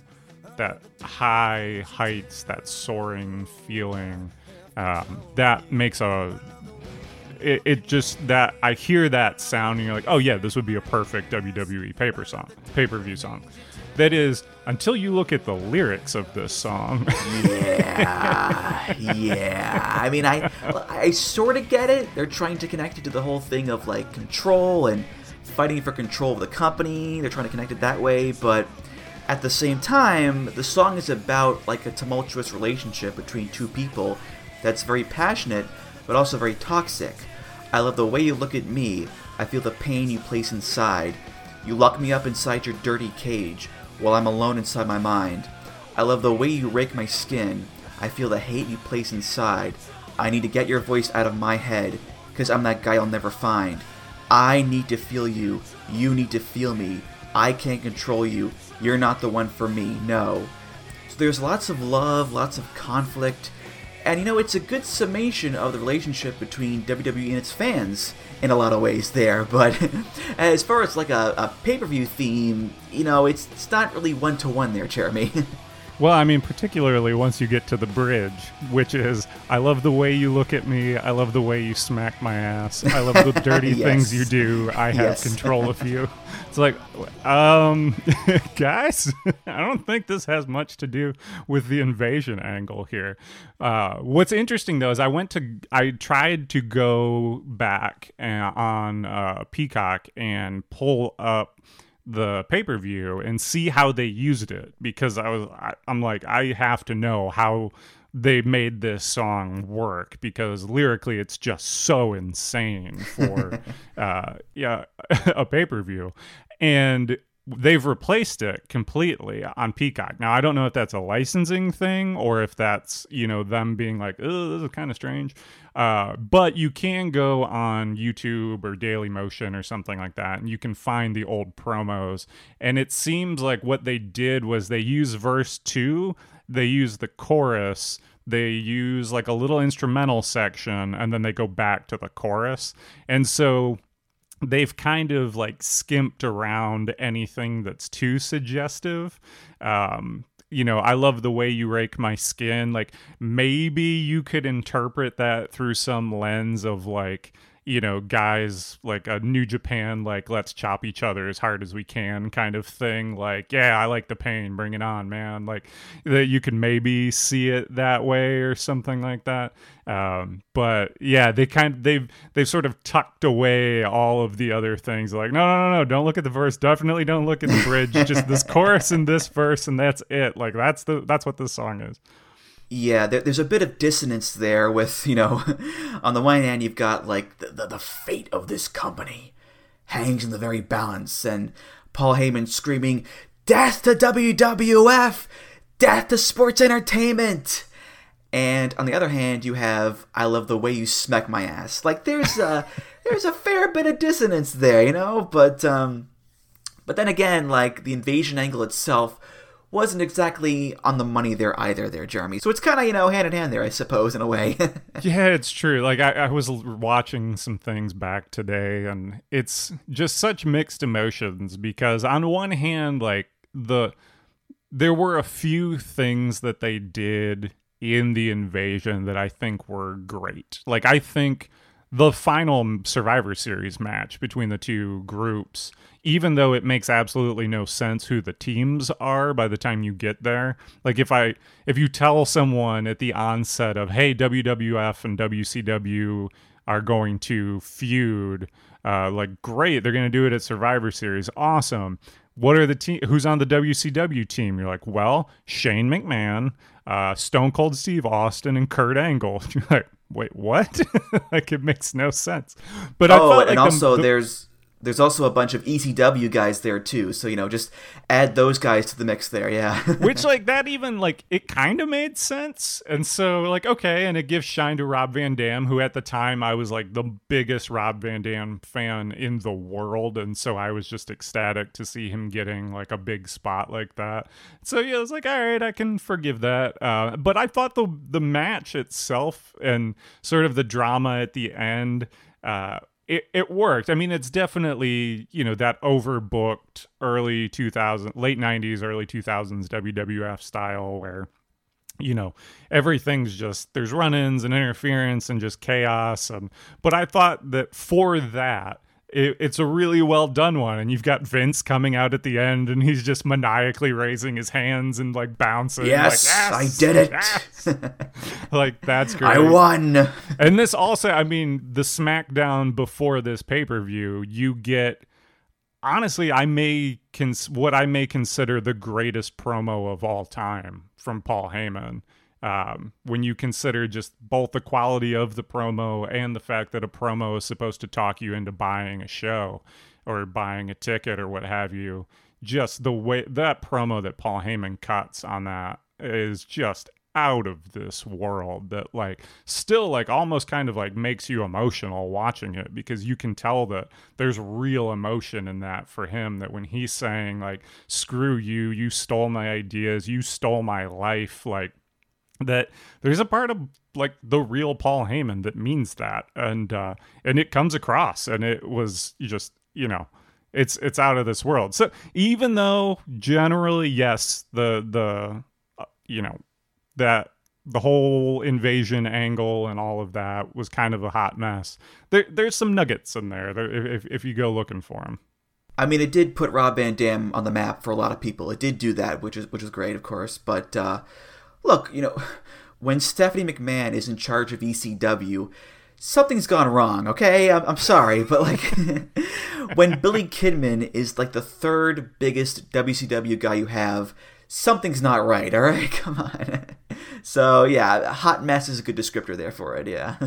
that high heights, that soaring feeling, um, that makes a. It, it just that I hear that sound and you're like, oh yeah, this would be a perfect WWE paper song, pay per view song. That is until you look at the lyrics of this song. Yeah, yeah. I mean, I I sort of get it. They're trying to connect it to the whole thing of like control and fighting for control of the company. They're trying to connect it that way, but at the same time, the song is about like a tumultuous relationship between two people that's very passionate, but also very toxic. I love the way you look at me. I feel the pain you place inside. You lock me up inside your dirty cage while I'm alone inside my mind. I love the way you rake my skin. I feel the hate you place inside. I need to get your voice out of my head, because I'm that guy I'll never find. I need to feel you. You need to feel me. I can't control you. You're not the one for me. No. So there's lots of love, lots of conflict, and you know, it's a good summation of the relationship between WWE and its fans in a lot of ways there. But as far as like a, a pay per view theme, you know, it's, it's not really one to one there, Jeremy. Well, I mean, particularly once you get to the bridge, which is, I love the way you look at me. I love the way you smack my ass. I love the dirty Yes. things you do. I have Yes. control of you. It's like, um, guys, I don't think this has much to do with the invasion angle here. Uh, what's interesting though is I went to, I tried to go back uh, on uh, Peacock and pull up the pay per view and see how they used it because I was I, I'm like I have to know how they made this song work because lyrically it's just so insane for uh yeah a pay per view and they've replaced it completely on Peacock. Now I don't know if that's a licensing thing or if that's you know them being like, oh, this is kind of strange. Uh, but you can go on YouTube or Daily Motion or something like that, and you can find the old promos. And it seems like what they did was they use verse two, they use the chorus they use like a little instrumental section and then they go back to the chorus. And so they've kind of like skimped around anything that's too suggestive. Um, you know, I love the way you rake my skin. Like maybe you could interpret that through some lens of like, you know, guys like a New Japan, like let's chop each other as hard as we can kind of thing. Like, yeah, I like the pain, bring it on, man. Like that you can maybe see it that way or something like that. Um, but yeah, they kind of they've they've sort of tucked away all of the other things. Like, no, no, no, no, don't look at the verse. Definitely don't look at the bridge. Just this chorus and this verse, and that's it. Like that's the that's what this song is. Yeah, there, there's a bit of dissonance there with, you know, on the one hand, you've got like the, the, the, fate of this company hangs in the very balance, and Paul Heyman screaming, Death to WWF! Death to sports entertainment! And on the other hand, you have I love the way you smack my ass. Like there's a there's a fair bit of dissonance there, you know, but um but then again, like the invasion angle itself wasn't exactly on the money there either, there, Jeremy. So it's kind of, you know, hand in hand there, I suppose, in a way. yeah, it's true. Like, I, I, was watching some things back today, and it's just such mixed emotions because, on one hand, like, the. There were a few things that they did in the invasion that I think were great. Like, I think the final Survivor Series match between the two groups, even though it makes absolutely no sense who the teams are by the time you get there. Like if I if you tell someone at the onset of hey WWF and WCW are going to feud, uh, like great, they're going to do it at Survivor Series, awesome. What are the team? Who's on the WCW team? You're like, well, Shane McMahon, uh, Stone Cold Steve Austin, and Kurt Angle. You're like, wait, what? like it makes no sense. But oh, and like also the, there's there's also a bunch of ECW guys there too. So you know, just add those guys to the mix there. Yeah. Which like that even like it kind of made sense. And so like okay, and it gives shine to Rob Van Dam, who at the time I was like the biggest Rob Van Dam fan in the world, and so I was just ecstatic to see him getting like a big spot like that. So yeah, I was like, all right, I can forgive that. Uh, but I thought the the match itself and sort of the drama at the end. Uh, it, it worked. I mean, it's definitely, you know, that overbooked early 2000, late 90s, early 2000s WWF style where, you know, everything's just, there's run ins and interference and just chaos. And, but I thought that for that, it, it's a really well done one and you've got vince coming out at the end and he's just maniacally raising his hands and like bouncing yes, like, yes i did it. yes! like that's great. i won. And this also i mean the smackdown before this pay-per-view you get honestly i may cons- what i may consider the greatest promo of all time from paul heyman um, when you consider just both the quality of the promo and the fact that a promo is supposed to talk you into buying a show or buying a ticket or what have you. Just the way that promo that Paul Heyman cuts on that is just out of this world that like still like almost kind of like makes you emotional watching it because you can tell that there's real emotion in that for him that when he's saying like screw you you stole my ideas you stole my life like that there's a part of like the real Paul Heyman that means that, and uh, and it comes across, and it was just you know it's it's out of this world. So even though generally yes, the the uh, you know that the whole invasion angle and all of that was kind of a hot mess. There there's some nuggets in there, if if you go looking for them. I mean, it did put Rob Van Dam on the map for a lot of people. It did do that, which is which is great, of course. But uh, look, you know, when Stephanie McMahon is in charge of ECW, something's gone wrong, okay? I'm, I'm sorry, but like when Billy Kidman is like the third biggest WCW guy you have, something's not right, all right? Come on. so yeah, hot mess is a good descriptor there for it. Yeah.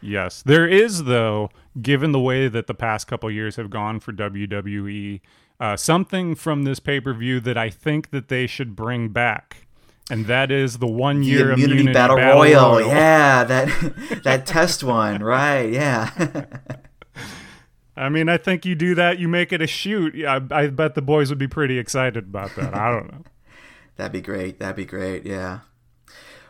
yes, there is though, given the way that the past couple years have gone for WWE, uh, something from this pay per view that I think that they should bring back. And that is the one year the immunity, immunity battle, battle royal. royal. Yeah, that that test one, right? Yeah. I mean, I think you do that, you make it a shoot. Yeah, I, I bet the boys would be pretty excited about that. I don't know. That'd be great. That'd be great. Yeah.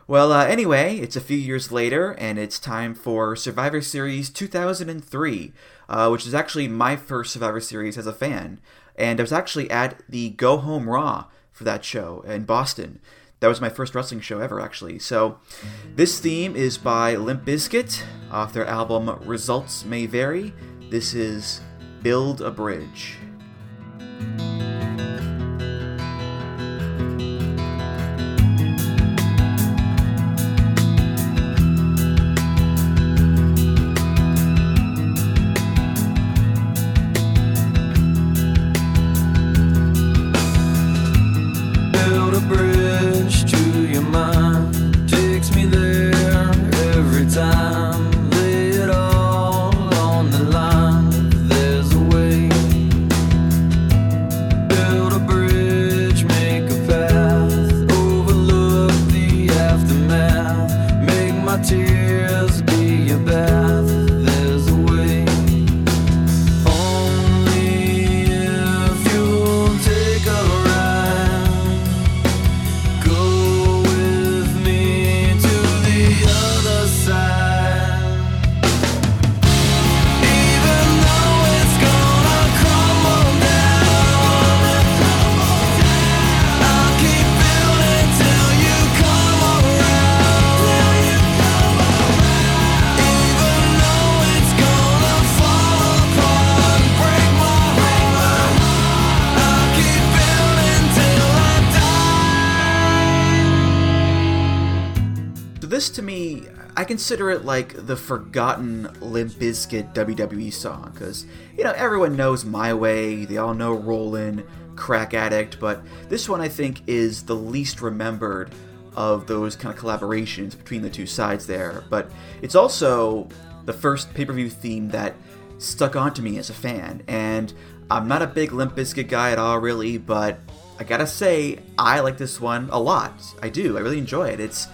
Well, uh, anyway, it's a few years later, and it's time for Survivor Series 2003, uh, which is actually my first Survivor Series as a fan. And I was actually at the Go Home Raw for that show in Boston. That was my first wrestling show ever, actually. So, this theme is by Limp Bizkit off their album Results May Vary. This is Build a Bridge. Consider it like the forgotten Limp Bizkit WWE song, because, you know, everyone knows My Way, they all know Rollin', Crack Addict, but this one I think is the least remembered of those kind of collaborations between the two sides there. But it's also the first pay per view theme that stuck onto me as a fan, and I'm not a big Limp Bizkit guy at all, really, but I gotta say, I like this one a lot. I do, I really enjoy it. It's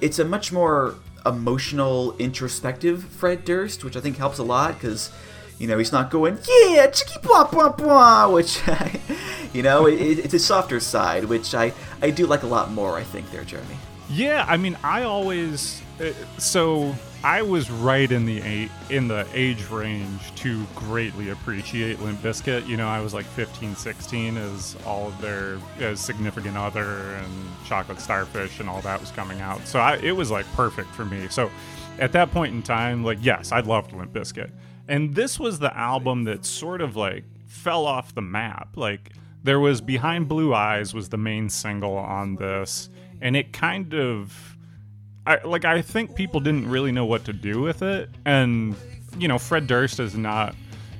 it's a much more emotional, introspective Fred Durst, which I think helps a lot because, you know, he's not going, yeah, chicky blah blah blah, which, you know, it, it's a softer side, which I, I do like a lot more, I think, there, Jeremy. Yeah, I mean, I always uh, so I was right in the in the age range to greatly appreciate Limp Bizkit. You know, I was like 15, 16 as all of their as significant other and Chocolate Starfish and all that was coming out. So I, it was like perfect for me. So at that point in time, like yes, I loved Limp Bizkit, and this was the album that sort of like fell off the map. Like there was Behind Blue Eyes was the main single on this, and it kind of I, like I think people didn't really know what to do with it, and you know Fred Durst is not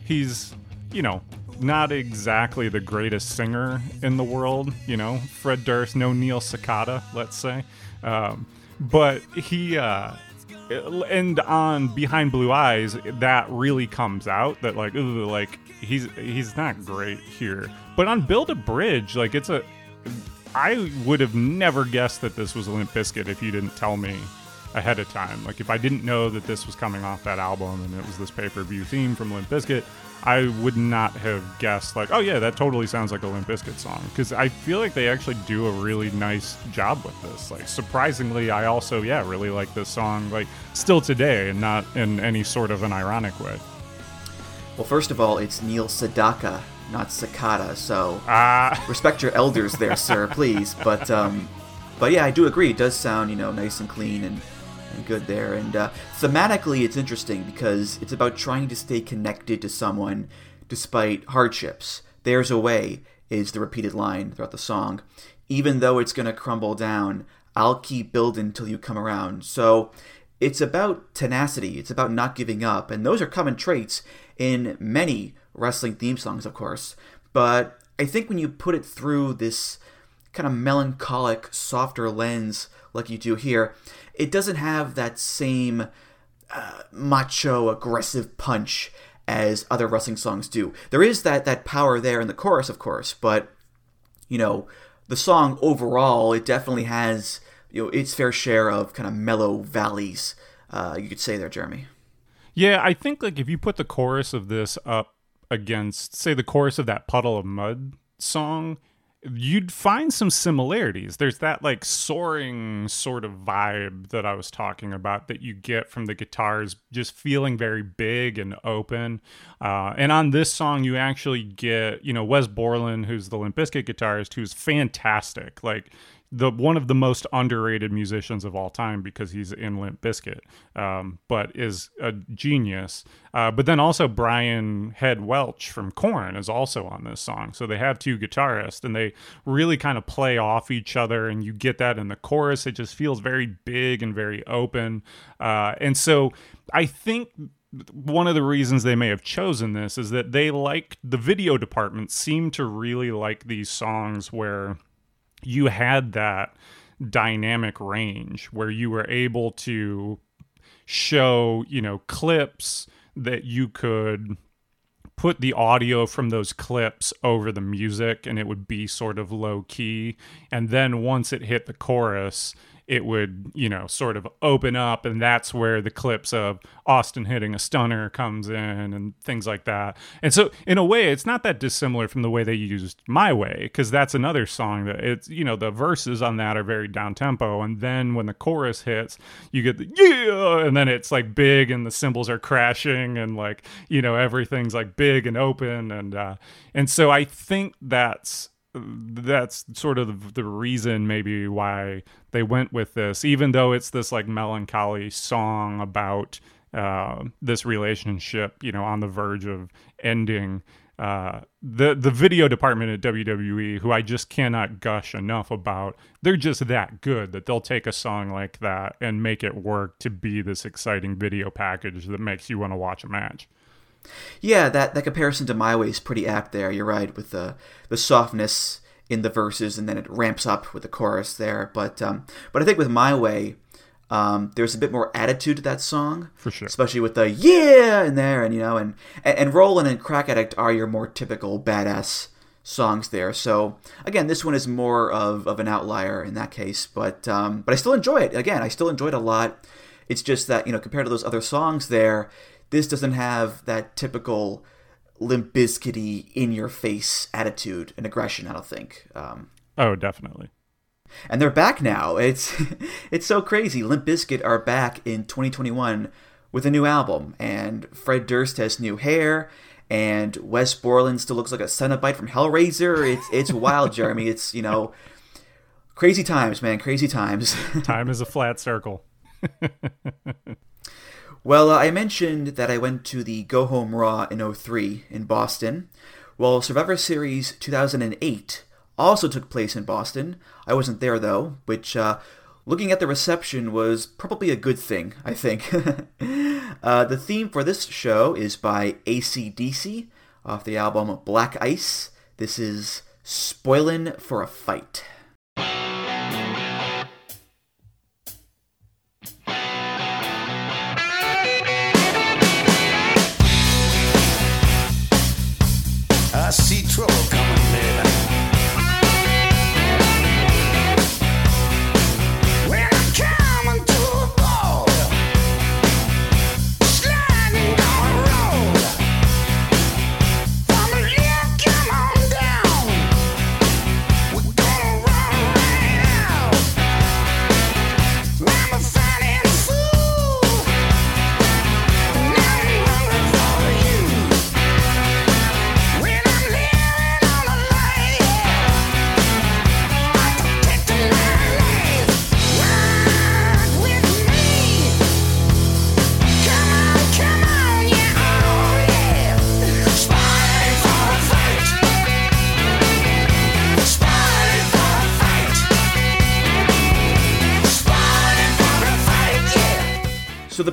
he's you know not exactly the greatest singer in the world. You know Fred Durst, no Neil Cicada, let's say, um, but he. Uh, and on behind blue eyes that really comes out that like ooh, like he's he's not great here but on build a bridge like it's a I would have never guessed that this was Limp Bizkit if you didn't tell me ahead of time. Like if I didn't know that this was coming off that album and it was this pay-per-view theme from Limp Bizkit, I would not have guessed like, oh yeah, that totally sounds like a Limp Bizkit song because I feel like they actually do a really nice job with this. Like surprisingly, I also yeah really like this song like still today and not in any sort of an ironic way. Well, first of all, it's Neil Sedaka, not Cicada, so Ah, respect your elders there, sir, please. But um, but yeah, I do agree. It does sound you know nice and clean and, and good there. And uh, thematically, it's interesting because it's about trying to stay connected to someone despite hardships. There's a way is the repeated line throughout the song. Even though it's gonna crumble down, I'll keep building till you come around. So it's about tenacity. It's about not giving up, and those are common traits in many wrestling theme songs, of course. But I think when you put it through this kind of melancholic, softer lens like you do here, it doesn't have that same uh, macho, aggressive punch as other wrestling songs do. There is that that power there in the chorus, of course, but you know, the song overall, it definitely has you know its fair share of kind of mellow valleys. Uh, you could say there, Jeremy. Yeah, I think like if you put the chorus of this up against, say, the chorus of that Puddle of Mudd song, you'd find some similarities. There's that like soaring sort of vibe that I was talking about that you get from the guitars just feeling very big and open. Uh, and on this song, you actually get, you know, Wes Borland, who's the Limp Bizkit guitarist, who's fantastic. Like, the one of the most underrated musicians of all time because he's in Limp Bizkit, um, but is a genius. Uh, but then also Brian Head Welch from Korn is also on this song. So they have two guitarists and they really kind of play off each other, and you get that in the chorus. It just feels very big and very open. Uh, and so I think one of the reasons they may have chosen this is that they like the video department seemed to really like these songs where you had that dynamic range where you were able to show, you know, clips that you could put the audio from those clips over the music and it would be sort of low key. And then once it hit the chorus, it would, you know, sort of open up, and that's where the clips of Austin hitting a stunner comes in and things like that. And so, in a way, it's not that dissimilar from the way they used My Way, because that's another song that it's, you know, the verses on that are very down tempo, and then when the chorus hits, you get the yeah, and then it's like big, and the cymbals are crashing, and like, you know, everything's like big and open, and uh, and so I think that's that's sort of the reason maybe why they went with this even though it's this like melancholy song about uh, this relationship you know on the verge of ending uh, the the video department at WWE, who I just cannot gush enough about, they're just that good that they'll take a song like that and make it work to be this exciting video package that makes you want to watch a match. Yeah, that, that comparison to My Way is pretty apt there. You're right with the the softness in the verses, and then it ramps up with the chorus there. But um, but I think with My Way, um, there's a bit more attitude to that song, For sure. especially with the yeah in there, and you know, and and, and Rollin' and Crack Addict are your more typical badass songs there. So again, this one is more of, of an outlier in that case, but um, but I still enjoy it. Again, I still enjoy it a lot. It's just that you know compared to those other songs there, this doesn't have that typical Limp Bizkity in your face attitude and aggression. I don't think. Um, Oh, definitely. and they're back now. It's it's so crazy. Limp Bizkit are back in 2021 with a new album, and Fred Durst has new hair, and Wes Borland still looks like a Cenobite from Hellraiser. It's it's wild, Jeremy. It's you know crazy times, man. Crazy times. Time is a flat circle. Well, uh, I mentioned that I went to the Go Home Raw in 03 in Boston. Well, Survivor Series 2008 also took place in Boston. I wasn't there though, which, uh, looking at the reception, was probably a good thing, I think. uh, the theme for this show is by ACDC off the album Black Ice. This is Spoilin' for a Fight.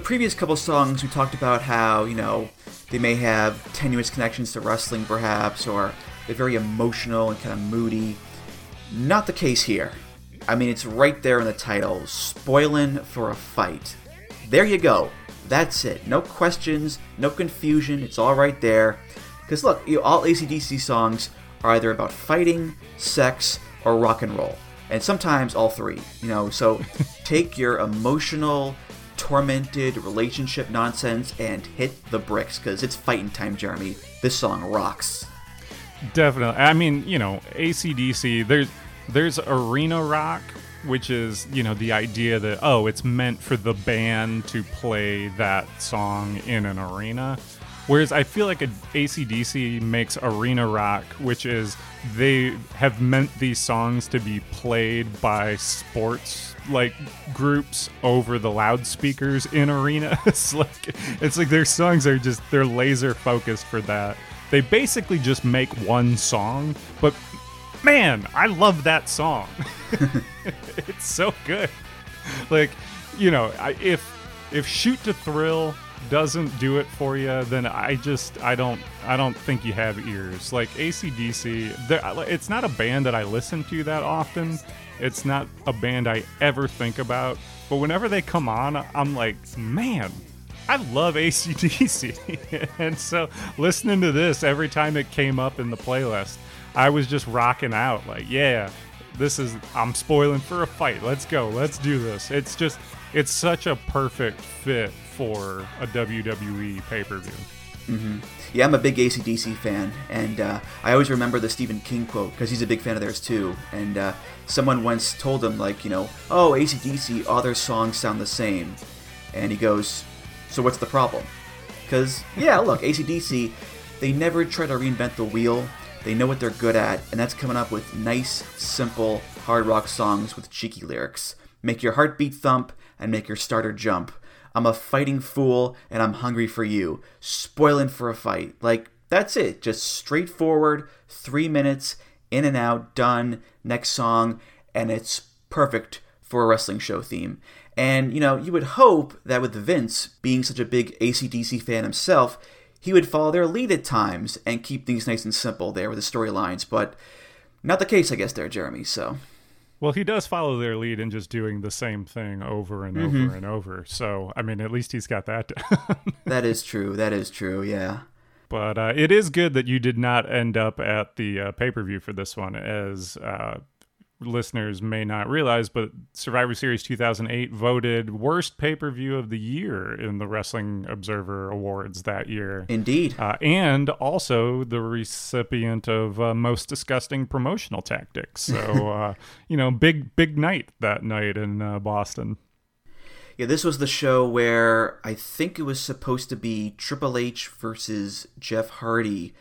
Previous couple songs we talked about how you know they may have tenuous connections to wrestling, perhaps, or they're very emotional and kind of moody. Not the case here. I mean, it's right there in the title Spoiling for a Fight. There you go. That's it. No questions, no confusion. It's all right there. Because look, you know, all ACDC songs are either about fighting, sex, or rock and roll. And sometimes all three, you know. So take your emotional, tormented relationship nonsense and hit the bricks because it's fighting time, Jeremy. This song rocks. Definitely. I mean, you know, ACDC, there's there's arena rock, which is, you know, the idea that oh, it's meant for the band to play that song in an arena. Whereas I feel like a ACDC makes arena rock, which is they have meant these songs to be played by sports like groups over the loudspeakers in arenas. like it's like their songs are just they're laser focused for that. They basically just make one song, but man, I love that song. it's so good. Like, you know, I, if if Shoot to Thrill doesn't do it for you, then I just I don't I don't think you have ears. Like ACDC, it's not a band that I listen to that often. It's not a band I ever think about. But whenever they come on, I'm like, man, I love ACDC. and so listening to this every time it came up in the playlist, I was just rocking out like, yeah, this is I'm spoiling for a fight. Let's go. Let's do this. It's just it's such a perfect fit for a WWE pay-per-view. Yeah, I'm a big ACDC fan, and uh, I always remember the Stephen King quote because he's a big fan of theirs too. And uh, someone once told him, like, you know, oh, ACDC, all their songs sound the same. And he goes, so what's the problem? Because, yeah, look, ACDC, they never try to reinvent the wheel. They know what they're good at, and that's coming up with nice, simple, hard rock songs with cheeky lyrics. Make your heartbeat thump and make your starter jump. I'm a fighting fool and I'm hungry for you. Spoiling for a fight. Like, that's it. Just straightforward, three minutes, in and out, done, next song, and it's perfect for a wrestling show theme. And, you know, you would hope that with Vince being such a big ACDC fan himself, he would follow their lead at times and keep things nice and simple there with the storylines, but not the case, I guess, there, Jeremy, so. Well, he does follow their lead in just doing the same thing over and over and over. So, I mean, at least he's got that. That is true. That is true, yeah. But uh, it is good that you did not end up at the uh, pay per view for this one, as uh, listeners may not realize. But Survivor Series 2008 voted worst pay per view of the year in the Wrestling Observer Awards that year. Indeed. Uh, and also the recipient of uh, most disgusting promotional tactics. So, uh, you know, big, big night that night in uh, Boston. Yeah, this was the show where I think it was supposed to be Triple H versus Jeff Hardy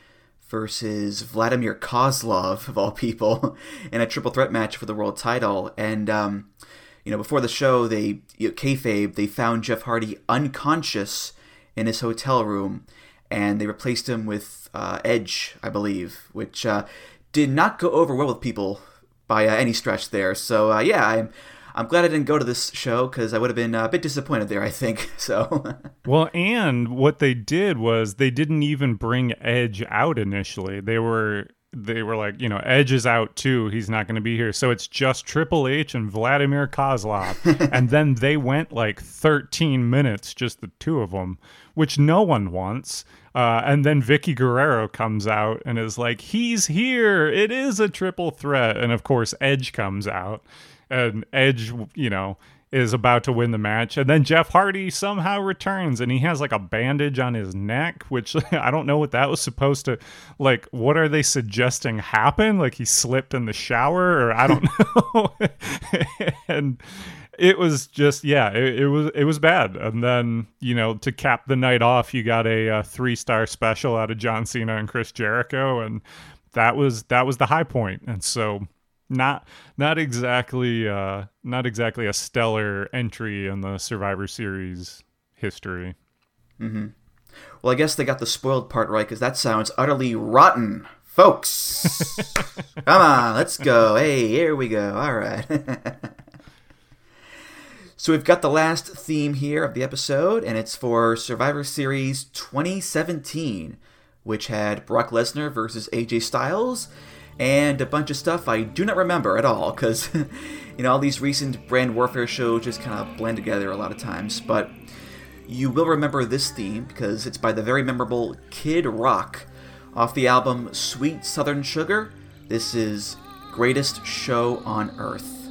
versus Vladimir Kozlov, of all people, in a triple threat match for the world title. And, um, you know, before the show, they, you know, kayfabe, they found Jeff Hardy unconscious in his hotel room, and they replaced him with uh, Edge, I believe, which uh, did not go over well with people by uh, any stretch there. So, uh, yeah, I'm. I'm glad I didn't go to this show because I would have been uh, a bit disappointed there. I think so. Well, and what they did was they didn't even bring Edge out initially. They were they were like, you know, Edge is out too. He's not going to be here. So it's just Triple H and Vladimir Kozlov. and then they went like 13 minutes, just the two of them, which no one wants. Uh, and then Vickie Guerrero comes out and is like, he's here. It is a triple threat. And of course, Edge comes out. And Edge, you know, is about to win the match. And then Jeff Hardy somehow returns and he has like a bandage on his neck, which I don't know what that was supposed to like what are they suggesting happen? Like he slipped in the shower or I don't know. and it was just yeah, it, it was it was bad. And then, you know, to cap the night off, you got a, uh three-star special out of John Cena and Chris Jericho and that was that was the high point. And so not not exactly uh not exactly a stellar entry in the survivor series history well, I guess they got the spoiled part right because that sounds utterly rotten, folks. Come on, let's go. Hey, here we go. All right. so we've got the last theme here of the episode, and it's for Survivor Series 2017, which had Brock Lesnar versus AJ Styles. And a bunch of stuff I do not remember at all because, you know, all these recent brand warfare shows just kind of blend together a lot of times. But you will remember this theme because it's by the very memorable Kid Rock off the album Sweet Southern Sugar. This is Greatest Show on Earth.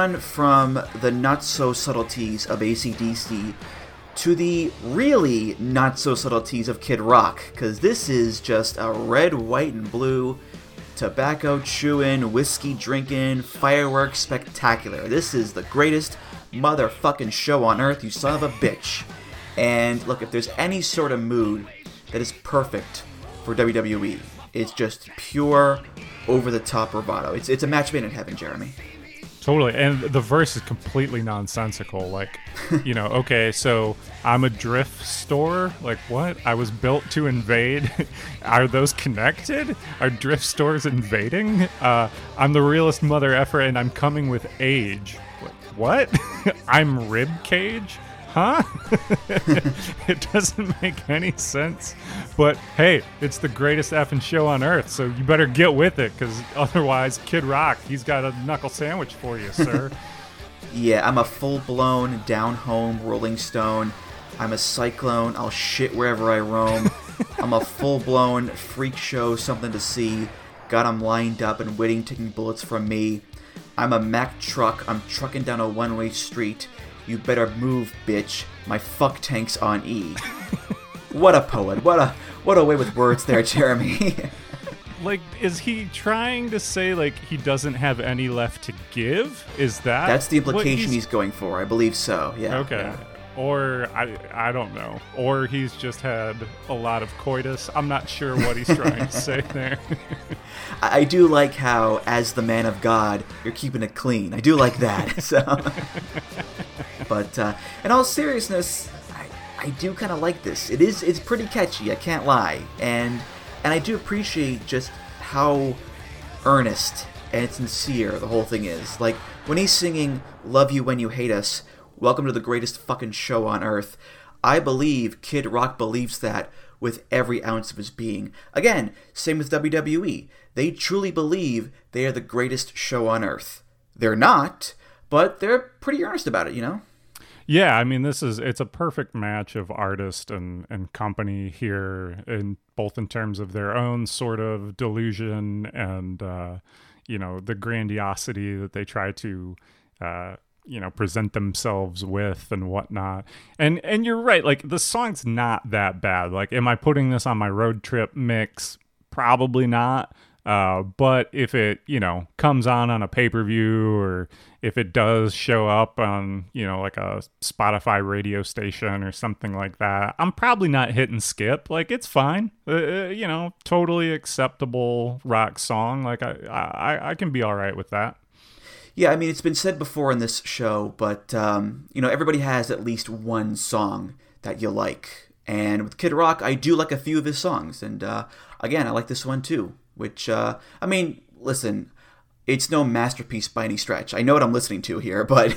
From the not so subtleties of ACDC to the really not so subtleties of Kid Rock, because this is just a red, white, and blue tobacco chewing, whiskey drinking, fireworks spectacular. This is the greatest motherfucking show on earth, you son of a bitch. And look, if there's any sort of mood that is perfect for WWE, it's just pure over the top bravado. It's it's a match made in heaven, Jeremy. Totally. And the verse is completely nonsensical. Like, you know, okay, so I'm a drift store. Like, what? I was built to invade. Are those connected? Are drift stores invading? Uh, I'm the realest mother effer and I'm coming with age. Like, what? I'm rib cage? Huh? it doesn't make any sense. But hey, it's the greatest effing show on earth, so you better get with it, because otherwise, Kid Rock, he's got a knuckle sandwich for you, sir. Yeah, I'm a full blown down home Rolling Stone. I'm a cyclone. I'll shit wherever I roam. I'm a full blown freak show, something to see. Got 'em lined up and waiting, taking bullets from me. I'm a Mack truck. I'm trucking down a one way street. You better move, bitch. My fuck tank's on E. what a poet. What a what a way with words there, Jeremy. like, is he trying to say, like, he doesn't have any left to give? Is that. That's the implication he's, going for. I believe so. Yeah. Okay. yeah. Or I I don't know. Or he's just had a lot of coitus. I'm not sure what he's trying to say there. I do like how, as the man of God, you're keeping it clean. I do like that. So, but uh, in all seriousness, I, I do kind of like this. It is it's pretty catchy. I can't lie, and and I do appreciate just how earnest and sincere the whole thing is. Like when he's singing "Love You When You Hate Us," welcome to the greatest fucking show on earth. I believe Kid Rock believes that with every ounce of his being. Again, same with WWE. They truly believe they are the greatest show on earth. They're not, but they're pretty earnest about it, you know? Yeah, I mean, this is it's a perfect match of artist and and company here, in both in terms of their own sort of delusion and uh, you know the grandiosity that they try to uh, you know present themselves with and whatnot. And and you're right, like the song's not that bad. Like, am I putting this on my road trip mix? Probably not. Uh, but if it, you know, comes on on a pay per view or if it does show up on, you know, like a Spotify radio station or something like that, I'm probably not hitting skip. Like, it's fine. Uh, uh, you know, totally acceptable rock song. Like, I, I, I can be all right with that. Yeah, I mean, it's been said before in this show, but, um, you know, everybody has at least one song that you like. And with Kid Rock, I do like a few of his songs. And, uh, again, I like this one too. Which, uh, I mean, listen, it's no masterpiece by any stretch. I know what I'm listening to here, but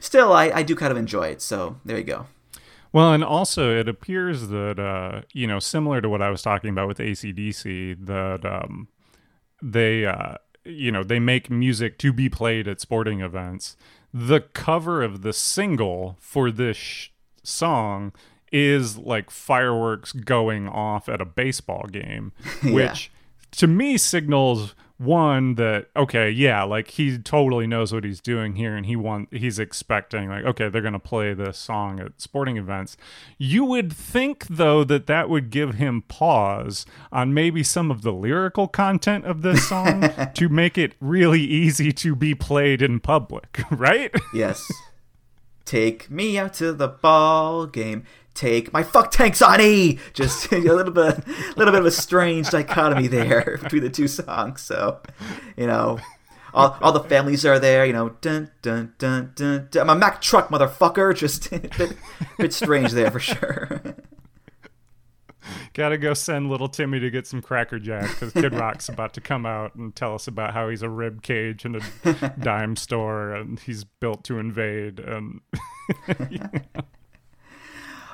still, I, I do kind of enjoy it. So there you go. Well, and also it appears that uh, you know, similar to what I was talking about with ACDC, that um, they uh, you know they make music to be played at sporting events. The cover of the single for this sh- song is like fireworks going off at a baseball game, which to me signals one that okay yeah like he totally knows what he's doing here and he want he's expecting like okay they're going to play this song at sporting events you would think though that that would give him pause on maybe some of the lyrical content of this song to make it really easy to be played in public right Yes. Take me out to the ball game. Take my fuck tanks on E. Just a little bit, a little bit of a strange dichotomy there between the two songs. So, you know, all, all the families are there. You know, dun dun dun dun. dun. I'm a Mack truck, motherfucker. Just a bit, bit strange there for sure. Gotta go send little Timmy to get some Cracker Jack because Kid Rock's about to come out and tell us about how he's a rib cage in a dime store and he's built to invade. And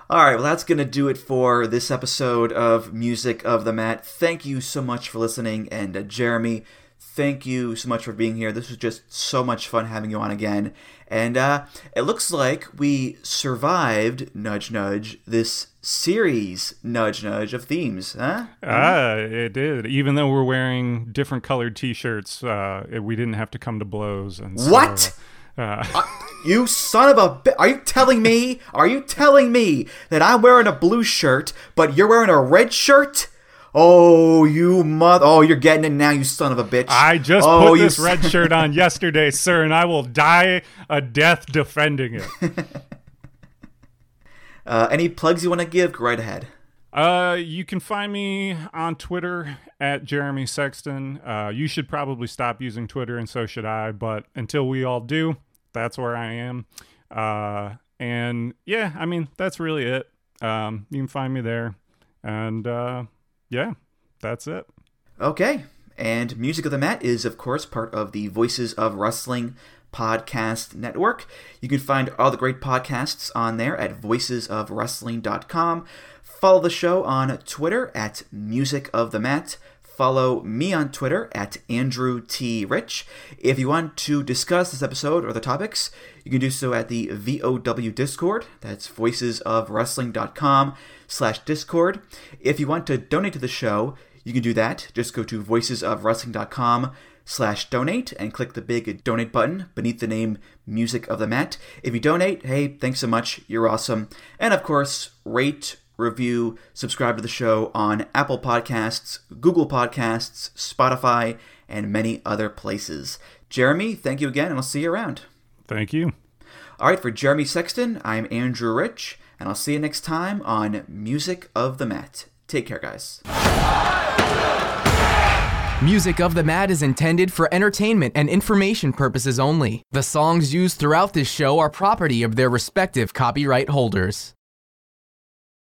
All right, well, that's going to do it for this episode of Music of the Mat. Thank you so much for listening. And uh, Jeremy, thank you so much for being here. This was just so much fun having you on again. And uh, it looks like we survived, nudge, nudge, this series, nudge, nudge, of themes, huh? ah, it did. Even though we're wearing different colored T-shirts, uh, we didn't have to come to blows. And so, What? Uh, You son of a bi- Are you telling me? Are you telling me that I'm wearing a blue shirt, but you're wearing a red shirt? Oh, you mother. Oh, you're getting it now, you son of a bitch. I just oh, put this red shirt on yesterday, sir, and I will die a death defending it. Uh, any plugs you want to give? Go right ahead. Uh, you can find me on Twitter at Jeremy Sexton. Uh, you should probably stop using Twitter, and so should I. But until we all do, that's where I am. Uh, and yeah, I mean that's really it. Um, you can find me there, and uh, yeah, that's it. Okay. And Music of the Mat is, of course, part of the Voices of Wrestling podcast network. You can find all the great podcasts on there at voicesofwrestling.com. Follow the show on Twitter at Music of the Mat. Follow me on Twitter at Andrew T. Rich. If you want to discuss this episode or the topics, you can do so at the VOW Discord. That's voicesofwrestling.com slash Discord. If you want to donate to the show, you can do that. Just go to voicesofwrestling.com slash donate and click the big donate button beneath the name Music of the Mat. If you donate, hey, thanks so much. You're awesome. And of course, rate, review, subscribe to the show on Apple Podcasts, Google Podcasts, Spotify, and many other places. Jeremy, thank you again, and I'll see you around. Thank you. All right, for Jeremy Sexton, I'm Andrew Rich, and I'll see you next time on Music of the Mat. Take care, guys. Music of the Mat is intended for entertainment and information purposes only. The songs used throughout this show are property of their respective copyright holders.